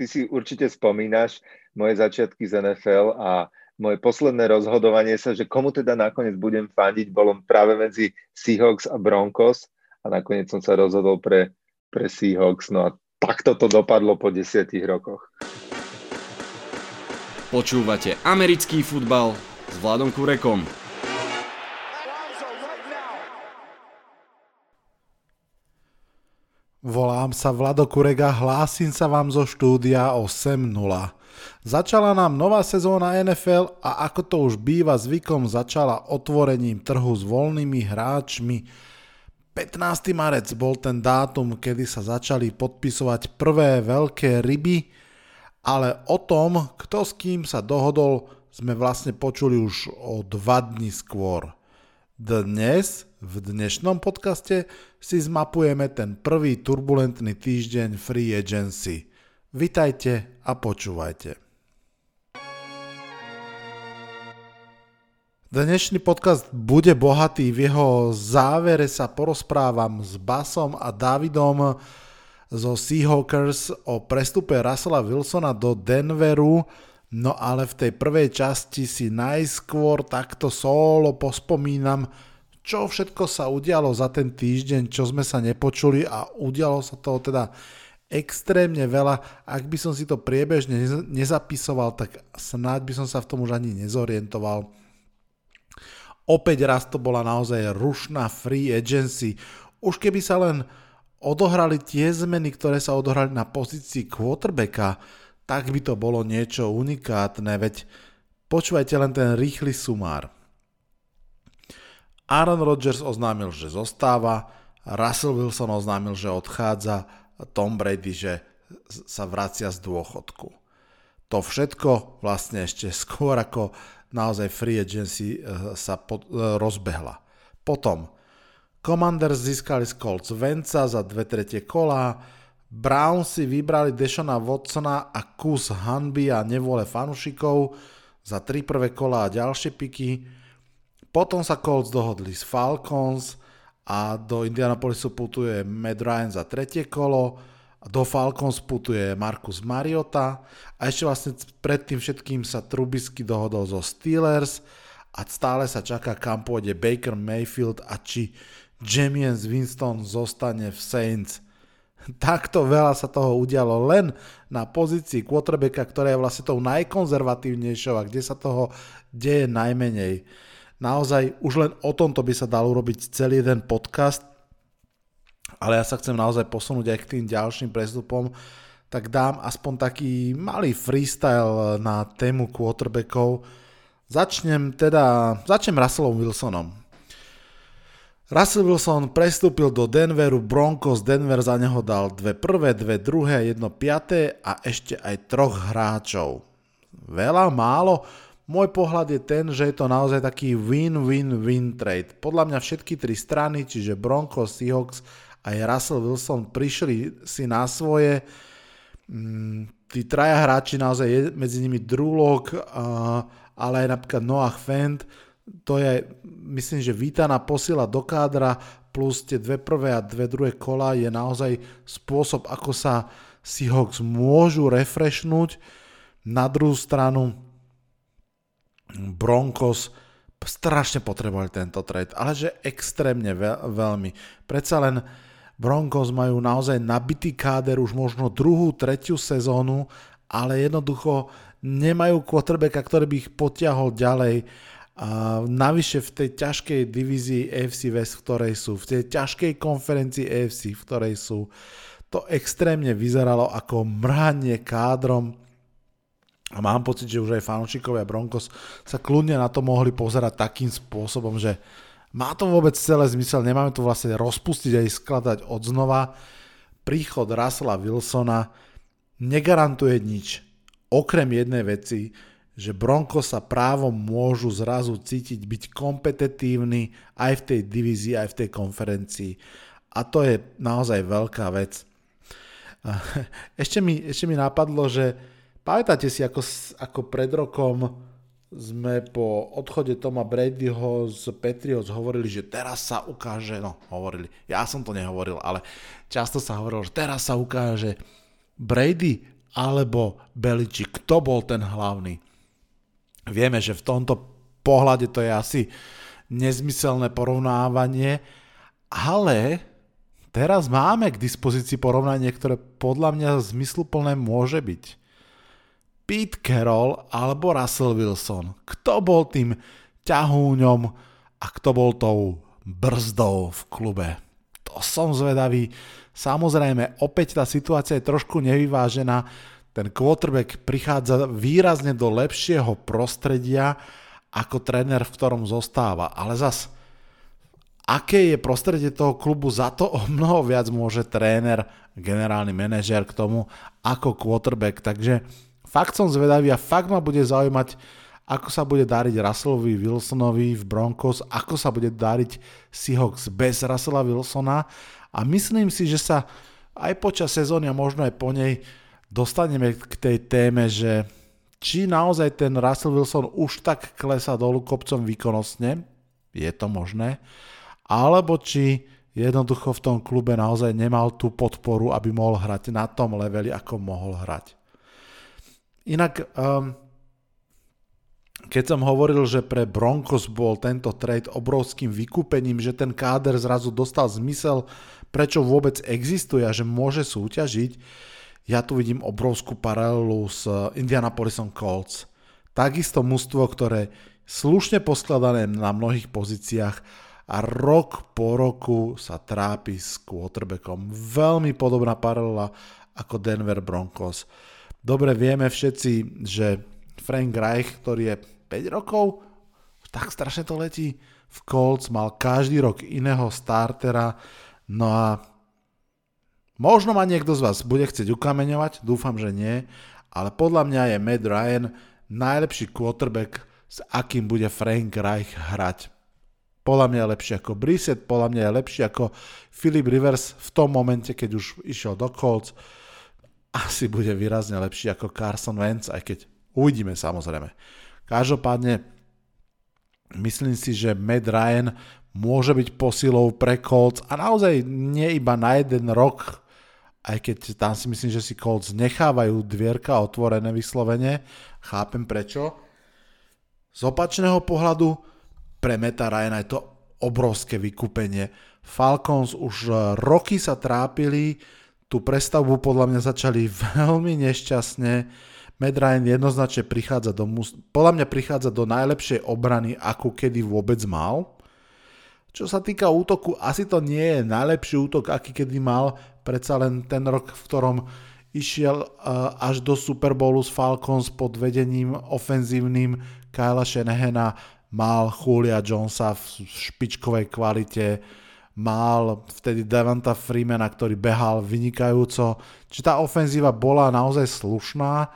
ty si určite spomínaš moje začiatky z NFL a moje posledné rozhodovanie sa, že komu teda nakoniec budem fandiť, bolo práve medzi Seahawks a Broncos a nakoniec som sa rozhodol pre, pre Seahawks. No a takto to dopadlo po desiatich rokoch. Počúvate americký futbal s Vladom Kurekom. Volám sa Vlado Kurega, hlásim sa vám zo štúdia 8.0. Začala nám nová sezóna NFL a ako to už býva zvykom začala otvorením trhu s voľnými hráčmi. 15. marec bol ten dátum, kedy sa začali podpisovať prvé veľké ryby, ale o tom, kto s kým sa dohodol, sme vlastne počuli už o dva dní skôr. Dnes, v dnešnom podcaste, si zmapujeme ten prvý turbulentný týždeň Free Agency. Vitajte a počúvajte. Dnešný podcast bude bohatý, v jeho závere sa porozprávam s Basom a Davidom zo Seahawkers o prestupe Russella Wilsona do Denveru, No ale v tej prvej časti si najskôr takto solo pospomínam, čo všetko sa udialo za ten týždeň, čo sme sa nepočuli a udialo sa toho teda extrémne veľa. Ak by som si to priebežne nezapisoval, tak snáď by som sa v tom už ani nezorientoval. Opäť raz to bola naozaj rušná free agency. Už keby sa len odohrali tie zmeny, ktoré sa odohrali na pozícii quarterbacka, tak by to bolo niečo unikátne, veď počúvajte len ten rýchly sumár. Aaron Rodgers oznámil, že zostáva, Russell Wilson oznámil, že odchádza, Tom Brady, že sa vracia z dôchodku. To všetko vlastne ešte skôr ako naozaj free agency eh, sa pod, eh, rozbehla. Potom Commanders získali z Colts Venca za dve tretie kola, Browns si vybrali Dešona Watsona a kus hanby a nevole fanušikov za tri prvé kola a ďalšie piky. Potom sa Colts dohodli s Falcons a do Indianapolisu putuje Matt Ryan za tretie kolo, do Falcons putuje Marcus Mariota a ešte vlastne pred tým všetkým sa Trubisky dohodol zo Steelers a stále sa čaká, kam pôjde Baker Mayfield a či James Winston zostane v Saints – Takto veľa sa toho udialo len na pozícii quarterbacka, ktorá je vlastne tou najkonzervatívnejšou a kde sa toho deje najmenej. Naozaj už len o tomto by sa dal urobiť celý jeden podcast, ale ja sa chcem naozaj posunúť aj k tým ďalším prestupom, tak dám aspoň taký malý freestyle na tému quarterbackov. Začnem teda, začnem Russellom Wilsonom. Russell Wilson prestúpil do Denveru, Broncos Denver za neho dal dve prvé, dve druhé, jedno piaté a ešte aj troch hráčov. Veľa, málo? Môj pohľad je ten, že je to naozaj taký win-win-win trade. Podľa mňa všetky tri strany, čiže Broncos, Seahawks aj Russell Wilson prišli si na svoje. Mm, tí traja hráči naozaj je medzi nimi Drew Lock, ale aj napríklad Noah Fent, to je, myslím, že vítaná posila do kádra plus tie dve prvé a dve druhé kola je naozaj spôsob, ako sa Seahawks môžu refreshnúť. Na druhú stranu Broncos strašne potrebovali tento trade, ale že extrémne veľmi. Predsa len Broncos majú naozaj nabitý káder už možno druhú, tretiu sezónu, ale jednoducho nemajú quarterbacka, ktorý by ich potiahol ďalej a navyše v tej ťažkej divízii AFC West, v ktorej sú, v tej ťažkej konferencii AFC, v ktorej sú, to extrémne vyzeralo ako mrhanie kádrom a mám pocit, že už aj fanúšikovia Broncos sa kľudne na to mohli pozerať takým spôsobom, že má to vôbec celé zmysel, nemáme to vlastne rozpustiť a skladať od znova. Príchod Russella Wilsona negarantuje nič, okrem jednej veci, že Bronco sa právom môžu zrazu cítiť byť kompetitívny aj v tej divízii, aj v tej konferencii. A to je naozaj veľká vec. Ešte mi, ešte mi napadlo, že pamätáte si, ako, ako pred rokom sme po odchode Toma Bradyho z Patriots hovorili, že teraz sa ukáže, no hovorili, ja som to nehovoril, ale často sa hovorilo, že teraz sa ukáže Brady alebo Beličík. Kto bol ten hlavný? Vieme, že v tomto pohľade to je asi nezmyselné porovnávanie, ale teraz máme k dispozícii porovnanie, ktoré podľa mňa zmysluplné môže byť. Pete Carroll alebo Russell Wilson. Kto bol tým ťahúňom a kto bol tou brzdou v klube? To som zvedavý. Samozrejme, opäť tá situácia je trošku nevyvážená. Ten quarterback prichádza výrazne do lepšieho prostredia ako tréner, v ktorom zostáva. Ale zas, aké je prostredie toho klubu, za to o mnoho viac môže tréner, generálny manažer k tomu, ako quarterback. Takže fakt som zvedavý a fakt ma bude zaujímať, ako sa bude dariť Russellovi Wilsonovi v Broncos, ako sa bude dariť Seahawks bez Russella Wilsona a myslím si, že sa aj počas sezóny a možno aj po nej dostaneme k tej téme, že či naozaj ten Russell Wilson už tak klesa dolu kopcom výkonnostne, je to možné, alebo či jednoducho v tom klube naozaj nemal tú podporu, aby mohol hrať na tom leveli, ako mohol hrať. Inak, um, keď som hovoril, že pre Broncos bol tento trade obrovským vykúpením, že ten káder zrazu dostal zmysel, prečo vôbec existuje a že môže súťažiť, ja tu vidím obrovskú paralelu s Indianapolisom Colts. Takisto mužstvo, ktoré slušne poskladané na mnohých pozíciách a rok po roku sa trápi s quarterbackom. Veľmi podobná paralela ako Denver Broncos. Dobre vieme všetci, že Frank Reich, ktorý je 5 rokov, tak strašne to letí, v Colts mal každý rok iného startera, no a Možno ma niekto z vás bude chcieť ukameňovať, dúfam, že nie, ale podľa mňa je Matt Ryan najlepší quarterback, s akým bude Frank Reich hrať. Podľa mňa je lepší ako Brissett, podľa mňa je lepší ako Philip Rivers v tom momente, keď už išiel do Colts. Asi bude výrazne lepší ako Carson Wentz, aj keď uvidíme samozrejme. Každopádne myslím si, že Matt Ryan môže byť posilou pre Colts a naozaj nie iba na jeden rok aj keď tam si myslím, že si Colts nechávajú dvierka otvorené vyslovene, chápem prečo. Z opačného pohľadu pre Meta Ryana je to obrovské vykúpenie. Falcons už roky sa trápili, tú prestavbu podľa mňa začali veľmi nešťastne. Matt Ryan jednoznačne prichádza do, podľa mňa prichádza do najlepšej obrany, akú kedy vôbec mal. Čo sa týka útoku, asi to nie je najlepší útok, aký kedy mal, predsa len ten rok, v ktorom išiel uh, až do Super Bowlu s Falcons pod vedením ofenzívnym Kyla Shanahana, mal Julia Jonesa v špičkovej kvalite, mal vtedy Devanta Freemana, ktorý behal vynikajúco. Či tá ofenzíva bola naozaj slušná,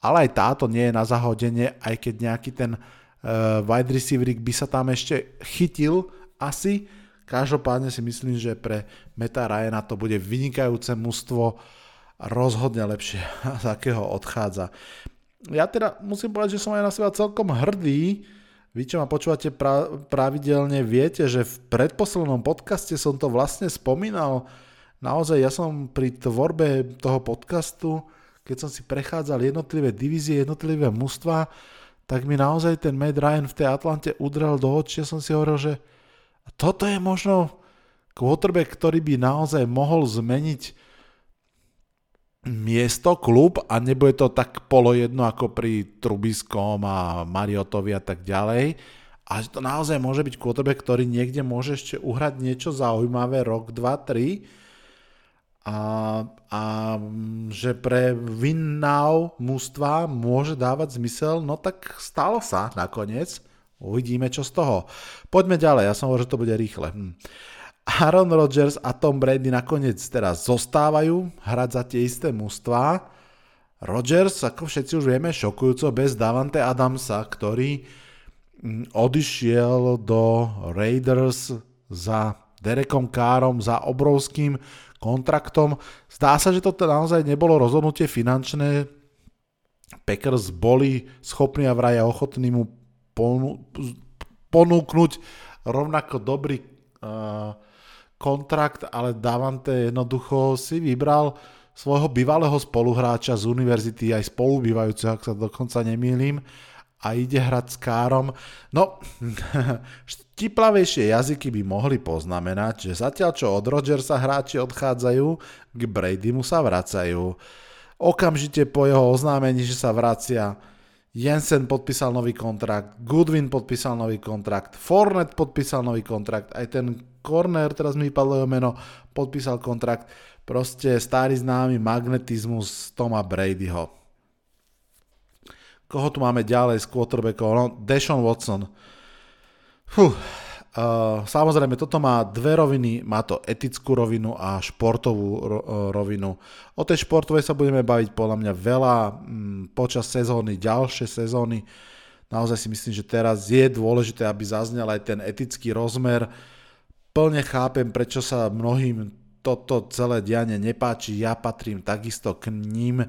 ale aj táto nie je na zahodenie, aj keď nejaký ten uh, wide receiver by sa tam ešte chytil, asi. Každopádne si myslím, že pre Meta Ryana to bude vynikajúce mužstvo rozhodne lepšie, z akého odchádza. Ja teda musím povedať, že som aj na seba celkom hrdý. Vy, čo ma počúvate pra- pravidelne, viete, že v predposlednom podcaste som to vlastne spomínal. Naozaj ja som pri tvorbe toho podcastu, keď som si prechádzal jednotlivé divízie, jednotlivé mužstva, tak mi naozaj ten Matt Ryan v tej Atlante udrel do očí. Ja som si hovoril, že toto je možno quarterback, ktorý by naozaj mohol zmeniť miesto, klub a nebude to tak polo jedno ako pri Trubiskom a Mariotovi a tak ďalej. A že to naozaj môže byť quarterback, ktorý niekde môže ešte uhrať niečo zaujímavé rok, dva, tri. A, a že pre win mústva môže dávať zmysel, no tak stalo sa nakoniec. Uvidíme, čo z toho. Poďme ďalej, ja som hovoril, že to bude rýchle. Hm. Aaron Rodgers a Tom Brady nakoniec teraz zostávajú hrať za tie isté mužstvá. Rodgers, ako všetci už vieme, šokujúco bez Davante Adamsa, ktorý hm, odišiel do Raiders za Derekom Károm, za obrovským kontraktom. Zdá sa, že to naozaj nebolo rozhodnutie finančné. Packers boli schopní a vraj ochotní mu ponúknuť rovnako dobrý uh, kontrakt, ale Davante jednoducho si vybral svojho bývalého spoluhráča z univerzity, aj spolubývajúceho, ak sa dokonca nemýlim, a ide hrať s Károm. No, štiplavejšie jazyky by mohli poznamenať, že zatiaľ čo od Rodgersa hráči odchádzajú, k Bradymu sa vracajú. Okamžite po jeho oznámení, že sa vracia, Jensen podpísal nový kontrakt, Goodwin podpísal nový kontrakt, Fornet podpísal nový kontrakt, aj ten Corner, teraz mi vypadlo jeho meno, podpísal kontrakt. Proste starý známy magnetizmus Toma Bradyho. Koho tu máme ďalej z quarterbackov? No, Deshaun Watson. Fuh, Uh, samozrejme, toto má dve roviny, má to etickú rovinu a športovú ro, uh, rovinu. O tej športovej sa budeme baviť podľa mňa veľa m, mm, počas sezóny, ďalšie sezóny. Naozaj si myslím, že teraz je dôležité, aby zaznel aj ten etický rozmer. Plne chápem, prečo sa mnohým toto celé dianie nepáči, ja patrím takisto k ním.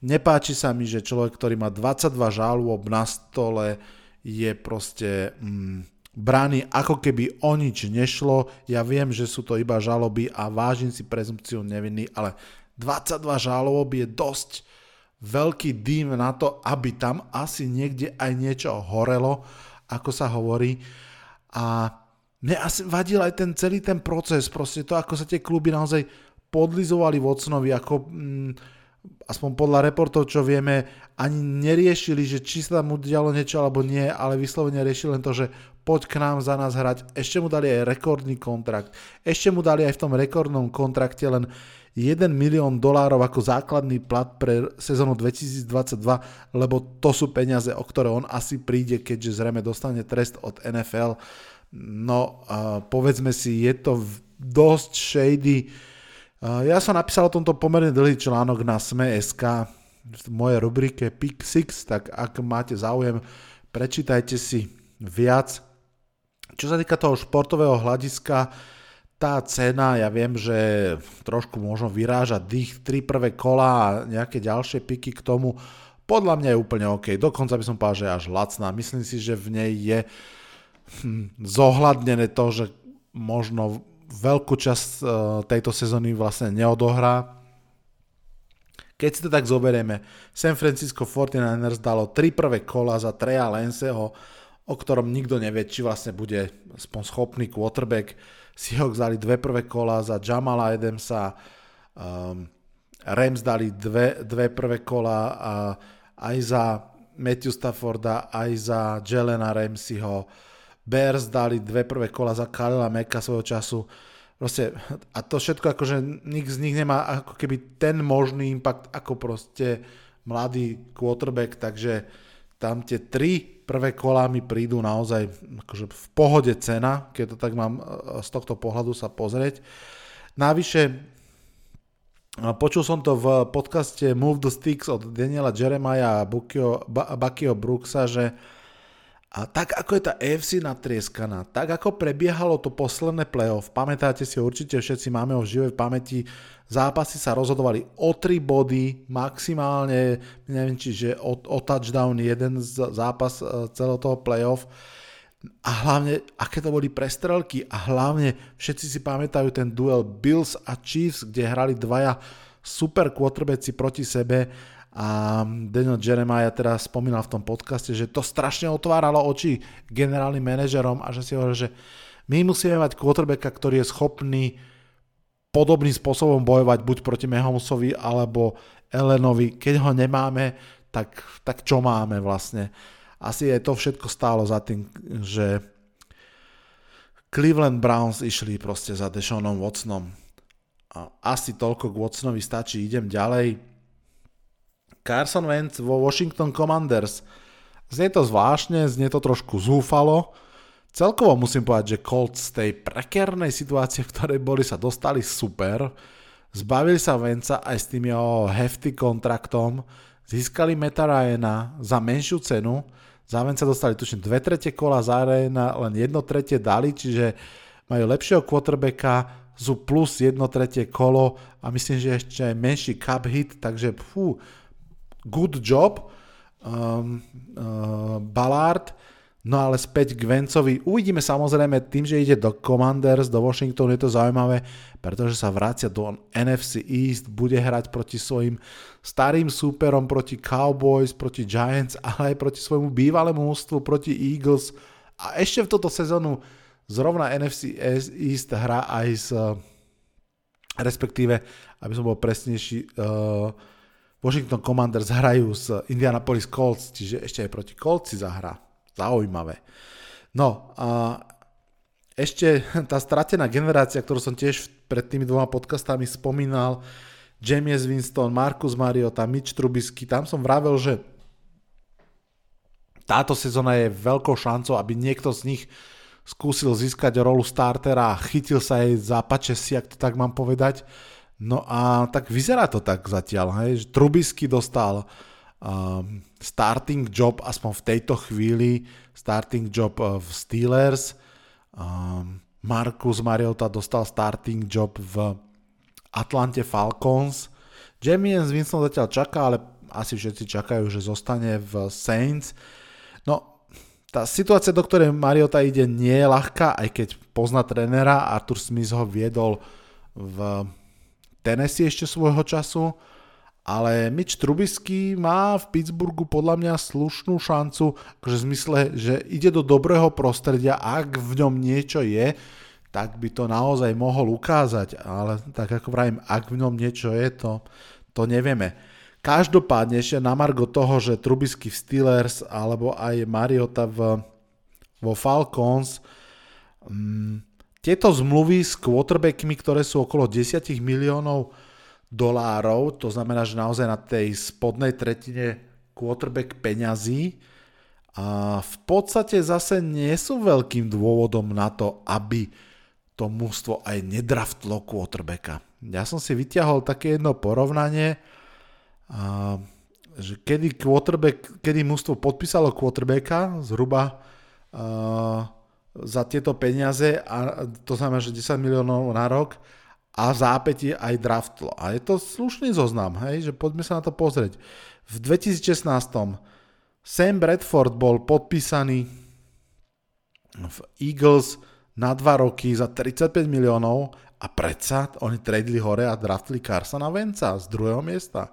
Nepáči sa mi, že človek, ktorý má 22 žalôb na stole, je proste... Mm, brány ako keby o nič nešlo. Ja viem, že sú to iba žaloby a vážim si prezumpciu neviny, ale 22 žalob je dosť veľký dým na to, aby tam asi niekde aj niečo horelo, ako sa hovorí. A mne asi vadil aj ten celý ten proces, proste to, ako sa tie kluby naozaj podlizovali Watsonovi, ako mm, aspoň podľa reportov, čo vieme, ani neriešili, že či sa tam udialo niečo alebo nie, ale vyslovene riešili len to, že poď k nám za nás hrať. Ešte mu dali aj rekordný kontrakt. Ešte mu dali aj v tom rekordnom kontrakte len 1 milión dolárov ako základný plat pre sezónu 2022, lebo to sú peniaze, o ktoré on asi príde, keďže zrejme dostane trest od NFL. No, uh, povedzme si, je to dosť shady. Ja som napísal o tomto pomerne dlhý článok na Sme.sk v mojej rubrike Pick 6, tak ak máte záujem, prečítajte si viac. Čo sa týka toho športového hľadiska, tá cena, ja viem, že trošku možno vyráža dých, tri prvé kola a nejaké ďalšie piky k tomu, podľa mňa je úplne OK. Dokonca by som povedal, že je až lacná. Myslím si, že v nej je hm, zohľadnené to, že možno veľkú časť uh, tejto sezóny vlastne neodohrá. Keď si to tak zoberieme, San Francisco 49ers dalo tri prvé kola za Treja Lenseho, o ktorom nikto nevie, či vlastne bude aspoň schopný quarterback. Seahawks dali dve prvé kola za Jamala Adamsa, um, Rams dali dve, dve prvé kola a aj za Matthew Stafforda, aj za Jelena Ramseyho. Bears dali dve prvé kola za Kalila Meka svojho času. Proste, a to všetko akože nik z nich nemá ako keby ten možný impact ako proste mladý quarterback, takže tam tie tri prvé kolá mi prídu naozaj akože v pohode cena, keď to tak mám e, z tohto pohľadu sa pozrieť. Navyše, e, počul som to v podcaste Move the Sticks od Daniela Jeremiah a Bakio Brooksa, že a tak ako je tá AFC natrieskaná, tak ako prebiehalo to posledné playoff, pamätáte si určite všetci, máme ho v živej pamäti, zápasy sa rozhodovali o 3 body, maximálne, neviem, čiže o, o touchdown jeden zápas e, celého toho playoff. A hlavne, aké to boli prestrelky a hlavne všetci si pamätajú ten duel Bills a Chiefs, kde hrali dvaja super quarterbacki proti sebe a Daniel Jeremiah teraz spomínal v tom podcaste, že to strašne otváralo oči generálnym manažerom a že si hovoril, že my musíme mať quarterbacka, ktorý je schopný podobným spôsobom bojovať buď proti Mahomesovi alebo Elenovi. Keď ho nemáme, tak, tak čo máme vlastne? Asi je to všetko stálo za tým, že Cleveland Browns išli proste za Deshaunom Watsonom. A asi toľko k Watsonovi stačí, idem ďalej. Carson Wentz vo Washington Commanders. Znie to zvláštne, znie to trošku zúfalo. Celkovo musím povedať, že Colts z tej prekernej situácie, v ktorej boli, sa dostali super. Zbavili sa Venca aj s tým jeho hefty kontraktom. Získali Meta Ryana za menšiu cenu. Za Venca dostali tuším dve tretie kola, za Ryana len jedno tretie dali, čiže majú lepšieho quarterbacka, sú plus jedno tretie kolo a myslím, že ešte aj menší cup hit, takže fú, good job. Um, uh, Ballard No ale späť k Vencovi. Uvidíme samozrejme tým, že ide do Commanders, do Washingtonu, je to zaujímavé, pretože sa vracia do NFC East, bude hrať proti svojim starým súperom, proti Cowboys, proti Giants, ale aj proti svojmu bývalému mústvu, proti Eagles. A ešte v toto sezónu zrovna NFC East hrá aj s respektíve, aby som bol presnejší, uh, Washington Commanders hrajú s Indianapolis Colts, čiže ešte aj proti Colts si zahrá. Zaujímavé. No a ešte tá stratená generácia, ktorú som tiež pred tými dvoma podcastami spomínal, James Winston, Marcus Mariota, Mitch Trubisky, tam som vravel, že táto sezóna je veľkou šancou, aby niekto z nich skúsil získať rolu startera a chytil sa jej za si, ak to tak mám povedať. No a tak vyzerá to tak zatiaľ, hej, že Trubisky dostal um, starting job, aspoň v tejto chvíli, starting job uh, v Steelers. Um, Marcus Mariota dostal starting job v Atlante Falcons. James Winston zatiaľ čaká, ale asi všetci čakajú, že zostane v Saints. No, tá situácia, do ktorej Mariota ide, nie je ľahká, aj keď pozná trénera. Arthur Smith ho viedol v Tennessee ešte svojho času, ale Mitch Trubisky má v Pittsburghu podľa mňa slušnú šancu, akože v zmysle, že ide do dobrého prostredia, ak v ňom niečo je, tak by to naozaj mohol ukázať, ale tak ako vravím, ak v ňom niečo je, to, to nevieme. Každopádne ešte na margo toho, že Trubisky v Steelers alebo aj Mariota v, vo Falcons, um, tieto zmluvy s quarterbackmi, ktoré sú okolo 10 miliónov dolárov, to znamená, že naozaj na tej spodnej tretine quarterback peňazí, a v podstate zase nie sú veľkým dôvodom na to, aby to mústvo aj nedraftlo quarterbacka. Ja som si vyťahol také jedno porovnanie, a, že kedy quarterback, kedy mústvo podpísalo quarterbacka zhruba a, za tieto peniaze, a to znamená, že 10 miliónov na rok a v zápäti aj draftlo. A je to slušný zoznam, hej, že poďme sa na to pozrieť. V 2016 Sam Bradford bol podpísaný v Eagles na 2 roky za 35 miliónov a predsa oni tradili hore a draftli Carsona Venca z druhého miesta.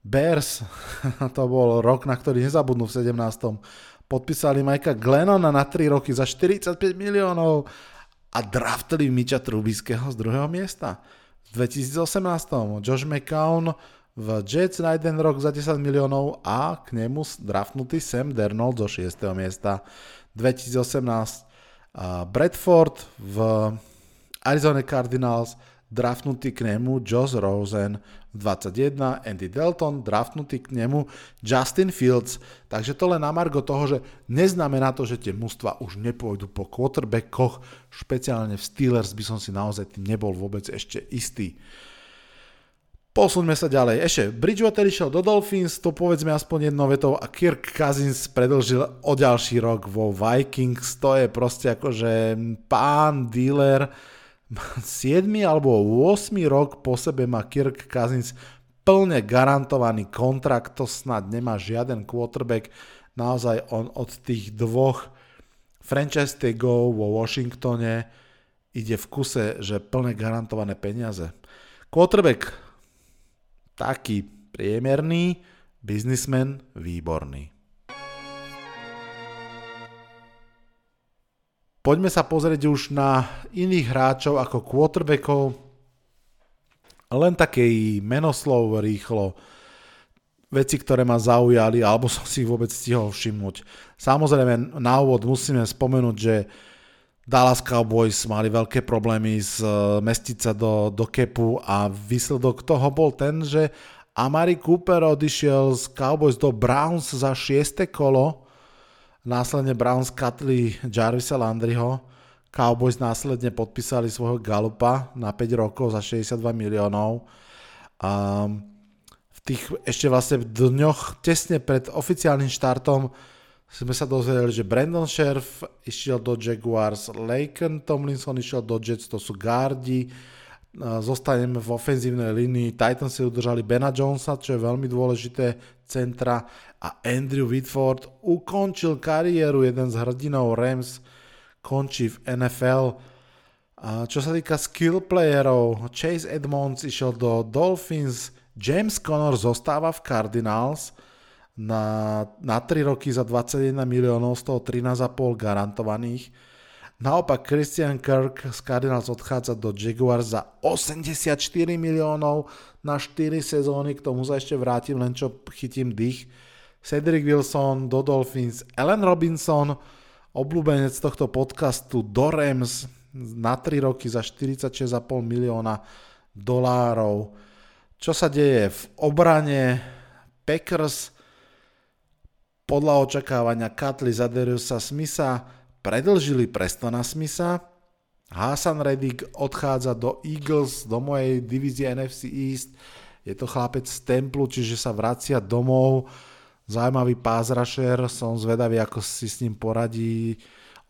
Bears, to bol rok, na ktorý nezabudnú v 17 podpísali Majka Glennona na 3 roky za 45 miliónov a draftili Miča Trubiského z druhého miesta. V 2018 Josh McCown v Jets na jeden rok za 10 miliónov a k nemu draftnutý Sam Dernold zo 6. miesta. 2018 Bradford v Arizona Cardinals draftnutý k nemu Josh Rosen v 21, Andy Delton, draftnutý k nemu Justin Fields. Takže to len na margo toho, že neznamená to, že tie mužstva už nepôjdu po quarterbackoch, špeciálne v Steelers by som si naozaj tým nebol vôbec ešte istý. Posuňme sa ďalej. Ešte, Bridgewater išiel do Dolphins, to povedzme aspoň jednou vetou a Kirk Cousins predlžil o ďalší rok vo Vikings. To je proste akože pán dealer, 7 alebo 8 rok po sebe má Kirk Cousins plne garantovaný kontrakt, to snad nemá žiaden quarterback, naozaj on od tých dvoch franchise tagov vo Washingtone ide v kuse, že plne garantované peniaze. Quarterback taký priemerný, biznismen výborný. Poďme sa pozrieť už na iných hráčov ako quarterbackov. Len taký menoslov rýchlo. Veci, ktoré ma zaujali, alebo som si ich vôbec stihol všimnúť. Samozrejme, na úvod musíme spomenúť, že Dallas Cowboys mali veľké problémy z e, mestiť sa do, do kepu a výsledok toho bol ten, že Amari Cooper odišiel z Cowboys do Browns za 6. kolo Následne Browns katli Jarvisa Landryho, Cowboys následne podpísali svojho Galupa na 5 rokov za 62 miliónov. A v tých ešte vlastne v dňoch tesne pred oficiálnym štartom sme sa dozvedeli, že Brandon Sheriff išiel do Jaguars, Laken Tomlinson išiel do Jets, to sú gardi, zostaneme v ofenzívnej línii. Titans si udržali Bena Jonesa, čo je veľmi dôležité centra a Andrew Whitford ukončil kariéru, jeden z hrdinov Rams končí v NFL. A čo sa týka skill playerov, Chase Edmonds išiel do Dolphins, James Connor zostáva v Cardinals na, na 3 roky za 21 miliónov, z toho 13,5 garantovaných. Naopak Christian Kirk z Cardinals odchádza do Jaguars za 84 miliónov na 4 sezóny, k tomu sa ešte vrátim, len čo chytím dých. Cedric Wilson do Dolphins, Allen Robinson, obľúbenec tohto podcastu do Rams na 3 roky za 46,5 milióna dolárov. Čo sa deje v obrane Packers podľa očakávania Katli Zaderiusa Smitha predlžili Prestona Smitha, Hasan Reddick odchádza do Eagles, do mojej divízie NFC East, je to chlapec z Templu, čiže sa vracia domov, zaujímavý rusher, som zvedavý, ako si s ním poradí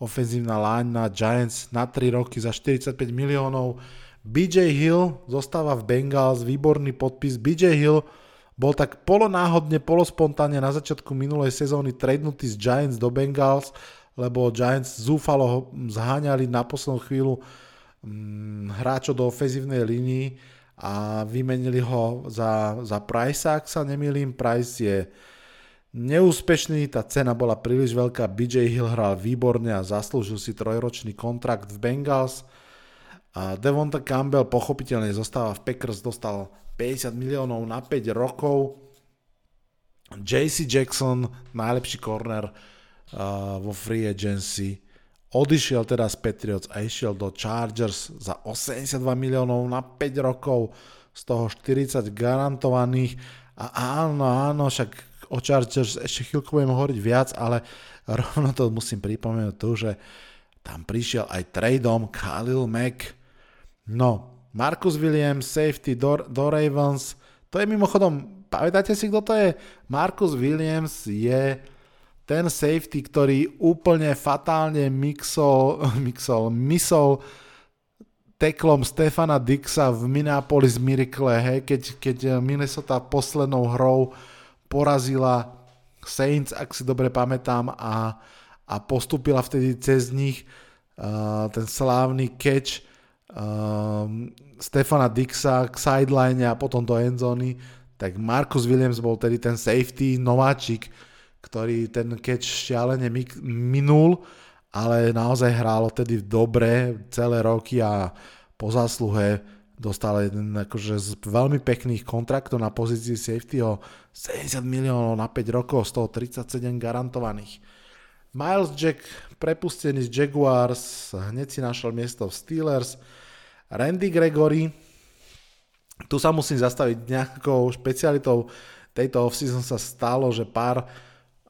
ofenzívna line na Giants na 3 roky za 45 miliónov. BJ Hill zostáva v Bengals, výborný podpis. BJ Hill bol tak polonáhodne, polospontánne na začiatku minulej sezóny tradenutý z Giants do Bengals, lebo Giants zúfalo zháňali na poslednú chvíľu hm, hráčov do ofenzívnej línii a vymenili ho za, za Price, ak sa nemýlim. Price je neúspešný, tá cena bola príliš veľká, BJ Hill hral výborne a zaslúžil si trojročný kontrakt v Bengals. A Devonta Campbell pochopiteľne zostáva v Packers, dostal 50 miliónov na 5 rokov. JC Jackson, najlepší corner uh, vo free agency, odišiel teda z Patriots a išiel do Chargers za 82 miliónov na 5 rokov, z toho 40 garantovaných. A áno, áno, však o Chargers ešte chvíľku budem hovoriť viac, ale rovno to musím pripomenúť tu, že tam prišiel aj tradeom Khalil Mack. No, Marcus Williams, safety do, do Ravens. To je mimochodom, pamätáte si, kto to je? Marcus Williams je ten safety, ktorý úplne fatálne mixol, mixol, misol teklom Stefana Dixa v Minneapolis Miracle, hej, keď, keď Minnesota poslednou hrou porazila Saints, ak si dobre pamätám, a, a postupila vtedy cez nich uh, ten slávny catch um, Stefana Dixa k sideline a potom do endzóny, tak Marcus Williams bol tedy ten safety nováčik, ktorý ten catch šialene minul, ale naozaj hrálo tedy dobre celé roky a po zásluhe dostal jeden akože z veľmi pekných kontraktov na pozícii safetyho 70 miliónov na 5 rokov, z toho 37 garantovaných. Miles Jack prepustený z Jaguars, hneď si našiel miesto v Steelers, Randy Gregory, tu sa musím zastaviť nejakou špecialitou tejto offseason sa stalo, že pár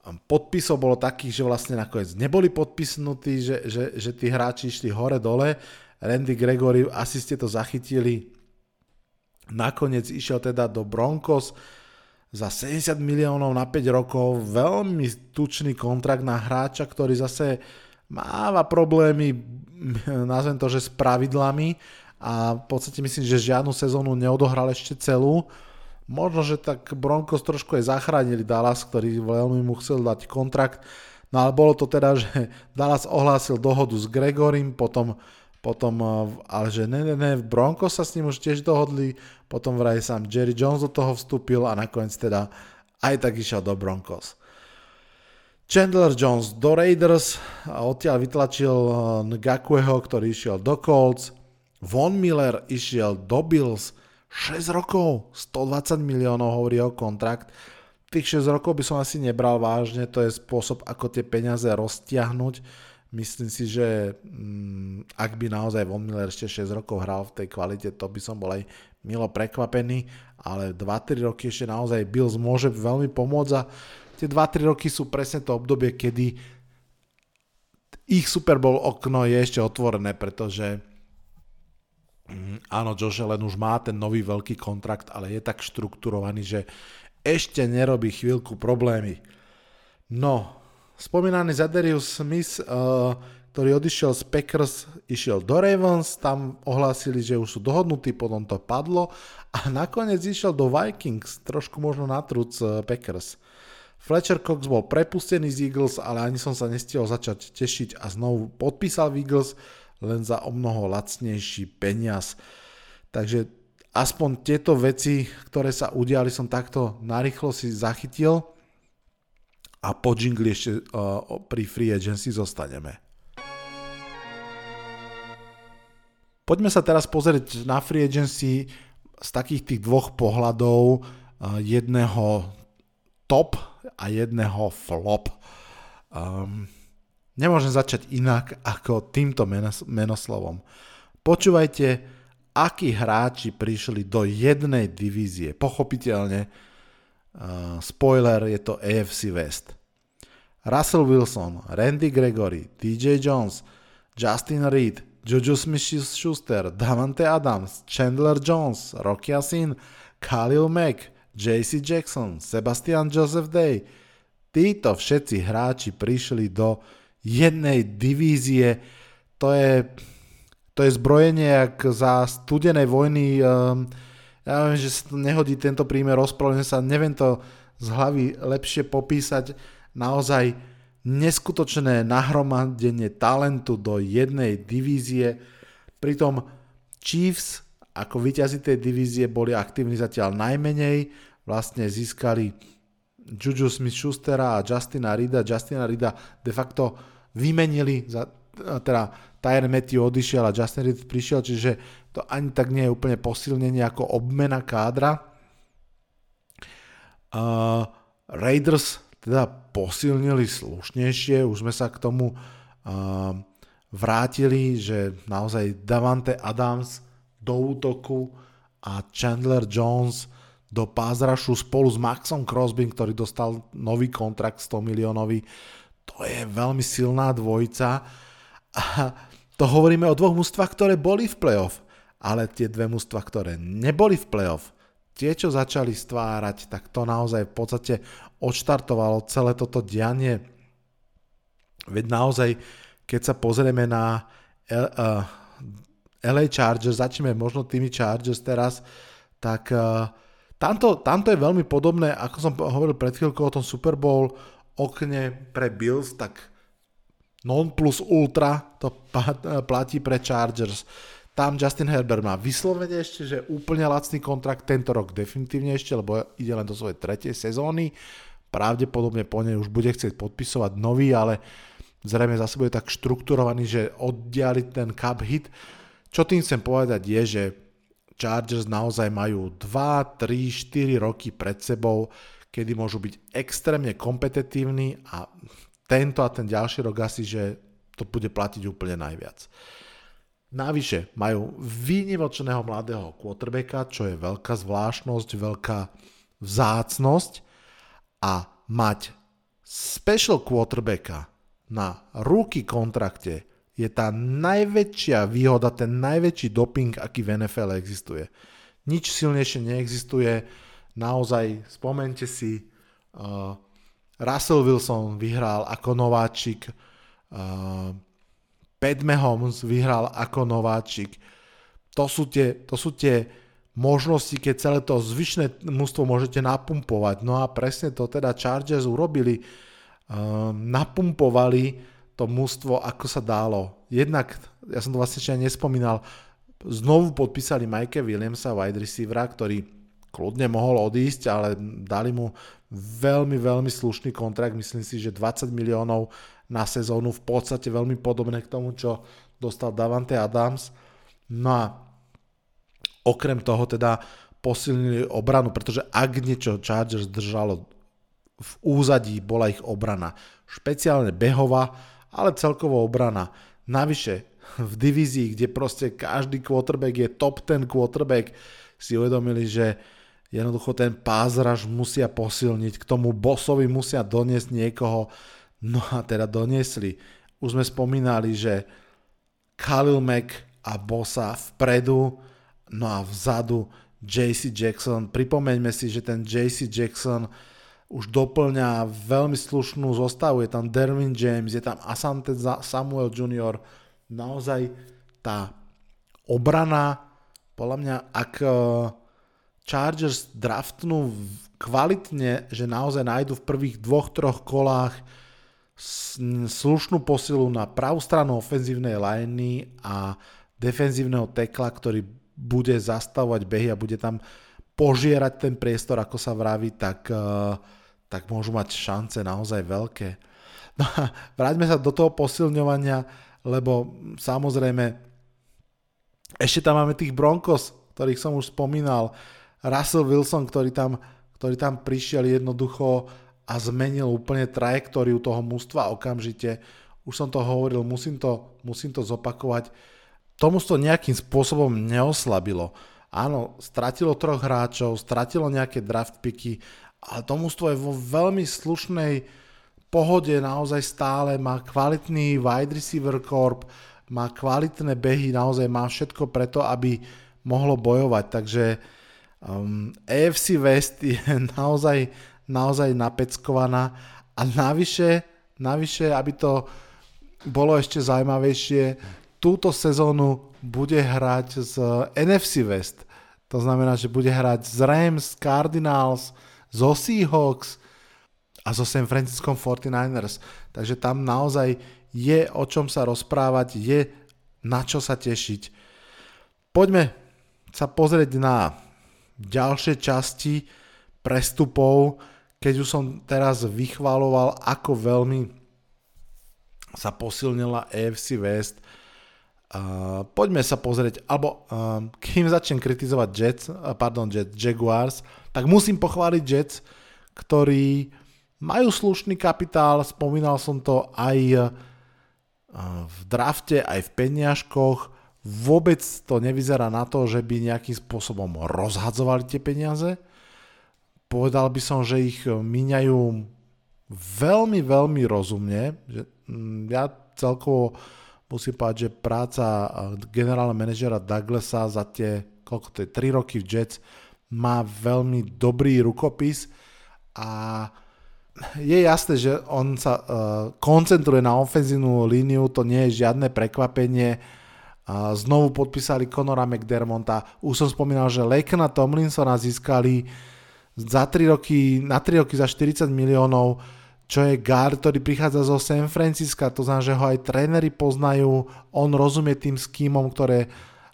podpisov bolo takých, že vlastne nakoniec neboli podpisnutí, že, že, že tí hráči išli hore-dole. Randy Gregory, asi ste to zachytili, nakoniec išiel teda do Broncos za 70 miliónov na 5 rokov, veľmi tučný kontrakt na hráča, ktorý zase máva problémy, nazvem to, že s pravidlami, a v podstate myslím, že žiadnu sezónu neodohral ešte celú. Možno, že tak Broncos trošku aj zachránili Dallas, ktorý veľmi mu chcel dať kontrakt. No ale bolo to teda, že Dallas ohlásil dohodu s Gregorim, potom, potom eh, ale že ne, ne, ne, Broncos sa s ním už tiež dohodli, potom vraj sám Jerry Jones do toho vstúpil a nakoniec teda aj tak išiel do Broncos. Chandler Jones do Raiders a odtiaľ vytlačil eh, Ngakueho, ktorý išiel do Colts. Von Miller išiel do Bills 6 rokov, 120 miliónov hovorí o kontrakt. Tých 6 rokov by som asi nebral vážne, to je spôsob, ako tie peniaze roztiahnuť. Myslím si, že mm, ak by naozaj Von Miller ešte 6 rokov hral v tej kvalite, to by som bol aj milo prekvapený, ale 2-3 roky ešte naozaj Bills môže veľmi pomôcť a tie 2-3 roky sú presne to obdobie, kedy ich Super Bowl okno je ešte otvorené, pretože Mm, áno, Josh Allen už má ten nový veľký kontrakt, ale je tak štrukturovaný, že ešte nerobí chvíľku problémy. No, spomínaný Zaderius Smith, uh, ktorý odišiel z Packers, išiel do Ravens, tam ohlásili, že už sú dohodnutí, potom to padlo a nakoniec išiel do Vikings, trošku možno na trúc eh, Packers. Fletcher Cox bol prepustený z Eagles, ale ani som sa nestihol začať tešiť a znovu podpísal v Eagles len za o mnoho lacnejší peniaz. Takže aspoň tieto veci, ktoré sa udiali, som takto narýchlo si zachytil a po jingli ešte uh, pri free agency zostaneme. Poďme sa teraz pozrieť na free agency z takých tých dvoch pohľadov, jedného top a jedného flop. Um, nemôžem začať inak ako týmto menoslovom. Počúvajte, akí hráči prišli do jednej divízie. Pochopiteľne, uh, spoiler, je to AFC West. Russell Wilson, Randy Gregory, DJ Jones, Justin Reed, Juju Smith-Schuster, Davante Adams, Chandler Jones, Rocky Asin, Khalil Mack, JC Jackson, Sebastian Joseph Day. Títo všetci hráči prišli do jednej divízie. To je, to je zbrojenie jak za studenej vojny. Um, ja viem, že sa nehodí tento prímer, rozprávame sa, neviem to z hlavy lepšie popísať. Naozaj neskutočné nahromadenie talentu do jednej divízie. Pritom Chiefs ako vyťazí tej divízie boli aktívni zatiaľ najmenej, vlastne získali Juju Smith-Schustera a Justina Rida. Justina Rida de facto vymenili, za, teda Tyre Matthew odišiel a Justin Reed prišiel, čiže to ani tak nie je úplne posilnenie ako obmena kádra. Uh, Raiders teda posilnili slušnejšie, už sme sa k tomu uh, vrátili, že naozaj Davante Adams do útoku a Chandler Jones do pázrašu spolu s Maxom Crosby, ktorý dostal nový kontrakt 100 miliónový. To je veľmi silná dvojica. A to hovoríme o dvoch mústvách, ktoré boli v playoff. Ale tie dve mústva, ktoré neboli v playoff, tie, čo začali stvárať, tak to naozaj v podstate odštartovalo celé toto dianie. Veď naozaj, keď sa pozrieme na L, uh, LA Chargers, začneme možno tými Chargers teraz, tak uh, tamto, tamto je veľmi podobné, ako som hovoril pred chvíľkou o tom Super Bowl okne pre Bills, tak non plus ultra to platí pre Chargers. Tam Justin Herbert má vyslovene ešte, že úplne lacný kontrakt tento rok definitívne ešte, lebo ide len do svojej tretej sezóny. Pravdepodobne po nej už bude chcieť podpisovať nový, ale zrejme zase bude tak štrukturovaný, že oddiali ten cup hit. Čo tým chcem povedať je, že Chargers naozaj majú 2, 3, 4 roky pred sebou, kedy môžu byť extrémne kompetitívni a tento a ten ďalší rok asi, že to bude platiť úplne najviac. Navyše majú výnimočného mladého quarterbacka, čo je veľká zvláštnosť, veľká vzácnosť a mať special quarterbacka na ruky kontrakte je tá najväčšia výhoda, ten najväčší doping, aký v NFL existuje. Nič silnejšie neexistuje. Naozaj, spomente si, uh, Russell Wilson vyhral ako nováčik, uh, Pat Mahomes vyhral ako nováčik. To sú tie, to sú tie možnosti, keď celé to zvyšné mústvo môžete napumpovať. No a presne to teda Chargers urobili. Um, napumpovali to mústvo, ako sa dalo. Jednak, ja som to vlastne ešte nespomínal, znovu podpísali Mike Williamsa, wide receivera, ktorý kľudne mohol odísť, ale dali mu veľmi, veľmi slušný kontrakt, myslím si, že 20 miliónov na sezónu, v podstate veľmi podobné k tomu, čo dostal Davante Adams. No a okrem toho teda posilnili obranu, pretože ak niečo Chargers držalo v úzadí, bola ich obrana. Špeciálne behová, ale celkovo obrana. Navyše, v divízii, kde proste každý quarterback je top ten quarterback, si uvedomili, že jednoducho ten pázraž musia posilniť, k tomu bossovi musia doniesť niekoho, No a teda doniesli. Už sme spomínali, že Khalil Mack a Bosa vpredu, no a vzadu JC Jackson. Pripomeňme si, že ten JC Jackson už doplňa veľmi slušnú zostavu. Je tam Derwin James, je tam Asante Samuel Jr. Naozaj tá obrana, podľa mňa, ak e, Chargers draftnú kvalitne, že naozaj nájdu v prvých dvoch, troch kolách slušnú posilu na pravú stranu ofenzívnej liney a defenzívneho tekla, ktorý bude zastavovať behy a bude tam požierať ten priestor, ako sa vraví, tak uh, tak môžu mať šance naozaj veľké. No a vráťme sa do toho posilňovania, lebo samozrejme ešte tam máme tých Broncos, ktorých som už spomínal, Russell Wilson, ktorý tam, ktorý tam prišiel jednoducho a zmenil úplne trajektóriu toho mústva okamžite. Už som to hovoril, musím to, musím to zopakovať. Tomu to nejakým spôsobom neoslabilo. Áno, stratilo troch hráčov, stratilo nejaké draft picky, ale to mústvo je vo veľmi slušnej pohode naozaj stále, má kvalitný wide receiver corp, má kvalitné behy, naozaj má všetko preto, aby mohlo bojovať, takže um, AFC West je naozaj, naozaj napeckovaná a navyše, navyše, aby to bolo ešte zaujímavejšie, túto sezónu bude hrať z NFC West. To znamená, že bude hrať z Rams, Cardinals, zo Seahawks a zo San Francisco 49ers. Takže tam naozaj je o čom sa rozprávať, je na čo sa tešiť. Poďme sa pozrieť na ďalšie časti prestupov, keď už som teraz vychvaloval, ako veľmi sa posilnila AFC West. Uh, poďme sa pozrieť, alebo uh, kým začnem kritizovať Jets, uh, pardon, Jets, Jaguars, tak musím pochváliť Jets, ktorí majú slušný kapitál, spomínal som to aj eh, v drafte, aj v peniažkoch. Vôbec to nevyzerá na to, že by nejakým spôsobom rozhadzovali tie peniaze. Povedal by som, že ich míňajú veľmi, veľmi rozumne. Mm, ja celkovo musím povedať, že práca eh, generálneho manažera Douglasa za tie, koľko to je, 3 roky v Jets má veľmi dobrý rukopis a je jasné, že on sa uh, koncentruje na ofenzívnu líniu, to nie je žiadne prekvapenie. Uh, znovu podpísali Conora McDermonta. Už som spomínal, že Lakena Tomlinsona získali za 3 roky, na 3 roky za 40 miliónov, čo je guard, ktorý prichádza zo San Francisca, to znamená, že ho aj tréneri poznajú, on rozumie tým skýmom, ktoré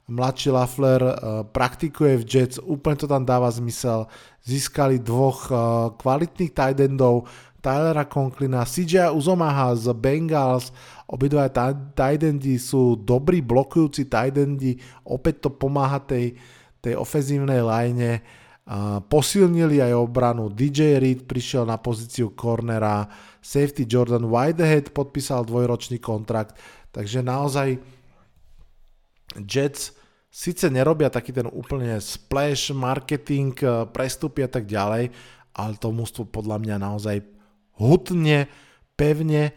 mladší Lafler uh, praktikuje v Jets, úplne to tam dáva zmysel. Získali dvoch uh, kvalitných tight endov, Tylera Conklina, CJ Uzomaha z Bengals, obidva tight endy sú dobrí blokujúci tight endy, opäť to pomáha tej, tej ofenzívnej line. Uh, posilnili aj obranu, DJ Reed prišiel na pozíciu cornera, safety Jordan Whitehead podpísal dvojročný kontrakt, takže naozaj Jets síce nerobia taký ten úplne splash marketing, eh, prestupy a tak ďalej, ale to mústvo podľa mňa naozaj hutne, pevne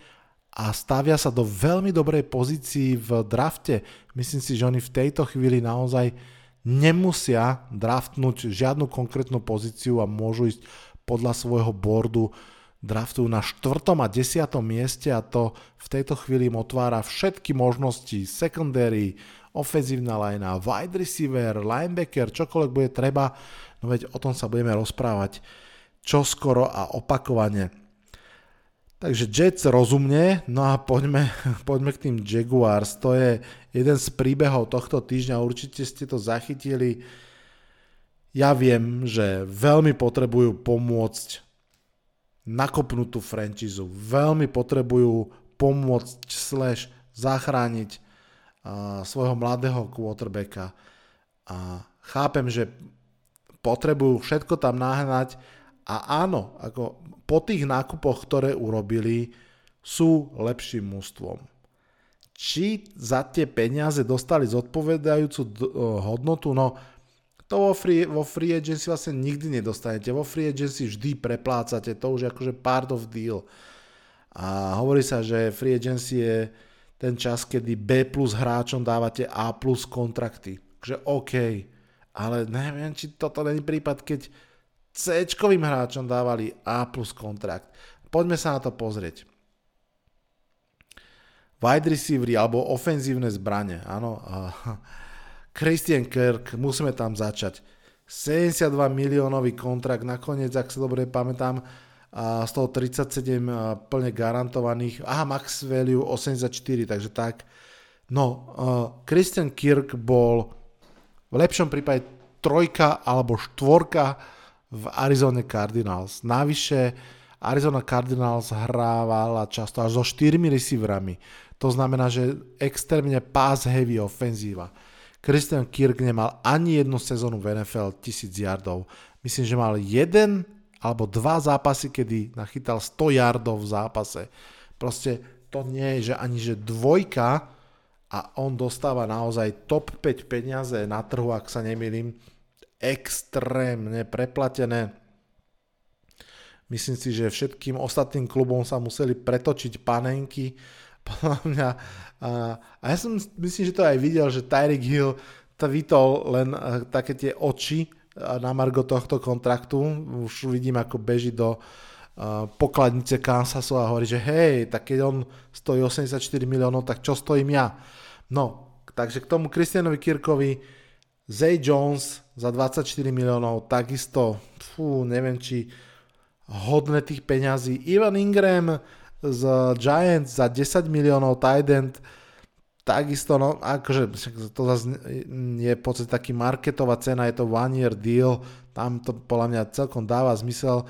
a stavia sa do veľmi dobrej pozícii v drafte. Myslím si, že oni v tejto chvíli naozaj nemusia draftnúť žiadnu konkrétnu pozíciu a môžu ísť podľa svojho boardu draftujú na 4. a 10. mieste a to v tejto chvíli im otvára všetky možnosti secondary, ofenzívna linea, wide receiver, linebacker, čokoľvek bude treba, no veď o tom sa budeme rozprávať čoskoro a opakovane. Takže Jets rozumne, no a poďme, poďme k tým Jaguars. To je jeden z príbehov tohto týždňa, určite ste to zachytili. Ja viem, že veľmi potrebujú pomôcť nakopnúť tú franchízu, veľmi potrebujú pomôcť slash zachrániť svojho mladého quarterbacka. A chápem, že potrebujú všetko tam nahnať a áno, ako po tých nákupoch, ktoré urobili, sú lepším mústvom. Či za tie peniaze dostali zodpovedajúcu hodnotu, no to vo free, vo free agency vlastne nikdy nedostanete. Vo free agency vždy preplácate, to už je akože part of deal. A hovorí sa, že free agency je ten čas, kedy B plus hráčom dávate A plus kontrakty. Takže OK, ale neviem, či toto není prípad, keď c hráčom dávali A plus kontrakt. Poďme sa na to pozrieť. Wide receivery alebo ofenzívne zbranie, áno. Christian Kirk, musíme tam začať. 72 miliónový kontrakt, nakoniec, ak sa dobre pamätám, z toho 37 plne garantovaných, aha, max value 84, takže tak. No, Christian Kirk bol v lepšom prípade trojka alebo štvorka v Arizona Cardinals. Navyše Arizona Cardinals hrávala často až so štyrmi receiverami. To znamená, že extrémne pass heavy ofenzíva. Christian Kirk nemal ani jednu sezónu v NFL 1000 yardov. Myslím, že mal jeden alebo dva zápasy, kedy nachytal 100 yardov v zápase. Proste to nie je, že ani že dvojka a on dostáva naozaj top 5 peniaze na trhu, ak sa nemýlim, extrémne preplatené. Myslím si, že všetkým ostatným klubom sa museli pretočiť panenky. Podľa mňa, a, ja som myslím, že to aj videl, že Tyreek Hill to vytol len také tie oči na margo tohto kontraktu. Už vidím, ako beží do pokladnice Kansasu a hovorí, že hej, tak keď on stojí 84 miliónov, tak čo stojím ja? No, takže k tomu Christianovi Kirkovi Zay Jones za 24 miliónov, takisto, fú, neviem, či hodné tých peňazí. Ivan Ingram z Giants za 10 miliónov, tight end, takisto, no akože to zase je v podstate taký marketová cena, je to one year deal, tam to podľa mňa celkom dáva zmysel.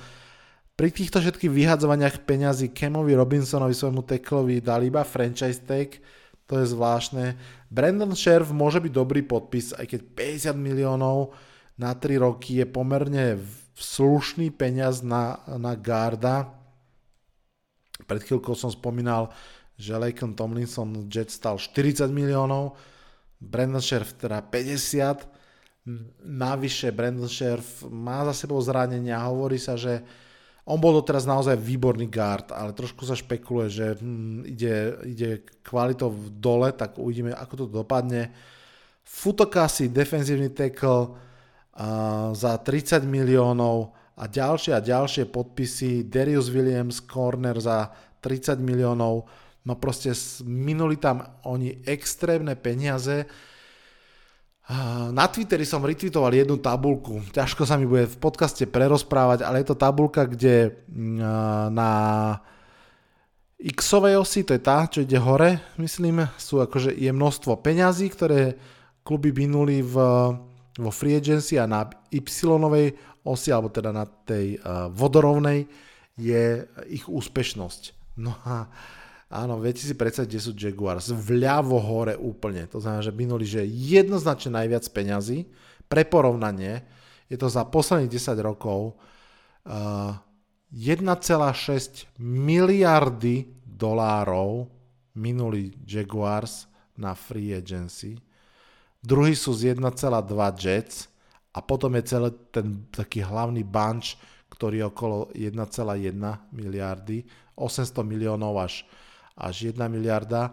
Pri týchto všetkých vyhadzovaniach peňazí Kemovi Robinsonovi, svojmu teklovi, dali iba franchise tag, to je zvláštne. Brandon Sheriff môže byť dobrý podpis, aj keď 50 miliónov na 3 roky je pomerne slušný peniaz na, na Garda. Pred chvíľkou som spomínal, že Laken Tomlinson Jet stal 40 miliónov, Brandon Sheriff teda 50. Navyše Brandon Sheriff má za sebou zranenia, hovorí sa, že on bol doteraz naozaj výborný guard, ale trošku sa špekuluje, že hm, ide, ide kvalitou dole, tak uvidíme, ako to dopadne. Futokasi, defenzívny tackle uh, za 30 miliónov a ďalšie a ďalšie podpisy. Darius Williams, corner za 30 miliónov no proste minuli tam oni extrémne peniaze. Na Twitteri som retweetoval jednu tabulku, ťažko sa mi bude v podcaste prerozprávať, ale je to tabulka, kde na X-ovej osi, to je tá, čo ide hore, myslím, sú akože je množstvo peňazí, ktoré kluby minuli v, vo free agency a na Y-ovej osi, alebo teda na tej vodorovnej, je ich úspešnosť. No a Áno, viete si predstaviť, kde sú Jaguars. Vľavo hore úplne. To znamená, že minuli, že jednoznačne najviac peňazí. Pre porovnanie je to za posledných 10 rokov uh, 1,6 miliardy dolárov minuli Jaguars na free agency. Druhý sú z 1,2 Jets a potom je celý ten taký hlavný bunch, ktorý je okolo 1,1 miliardy, 800 miliónov až až 1 miliarda.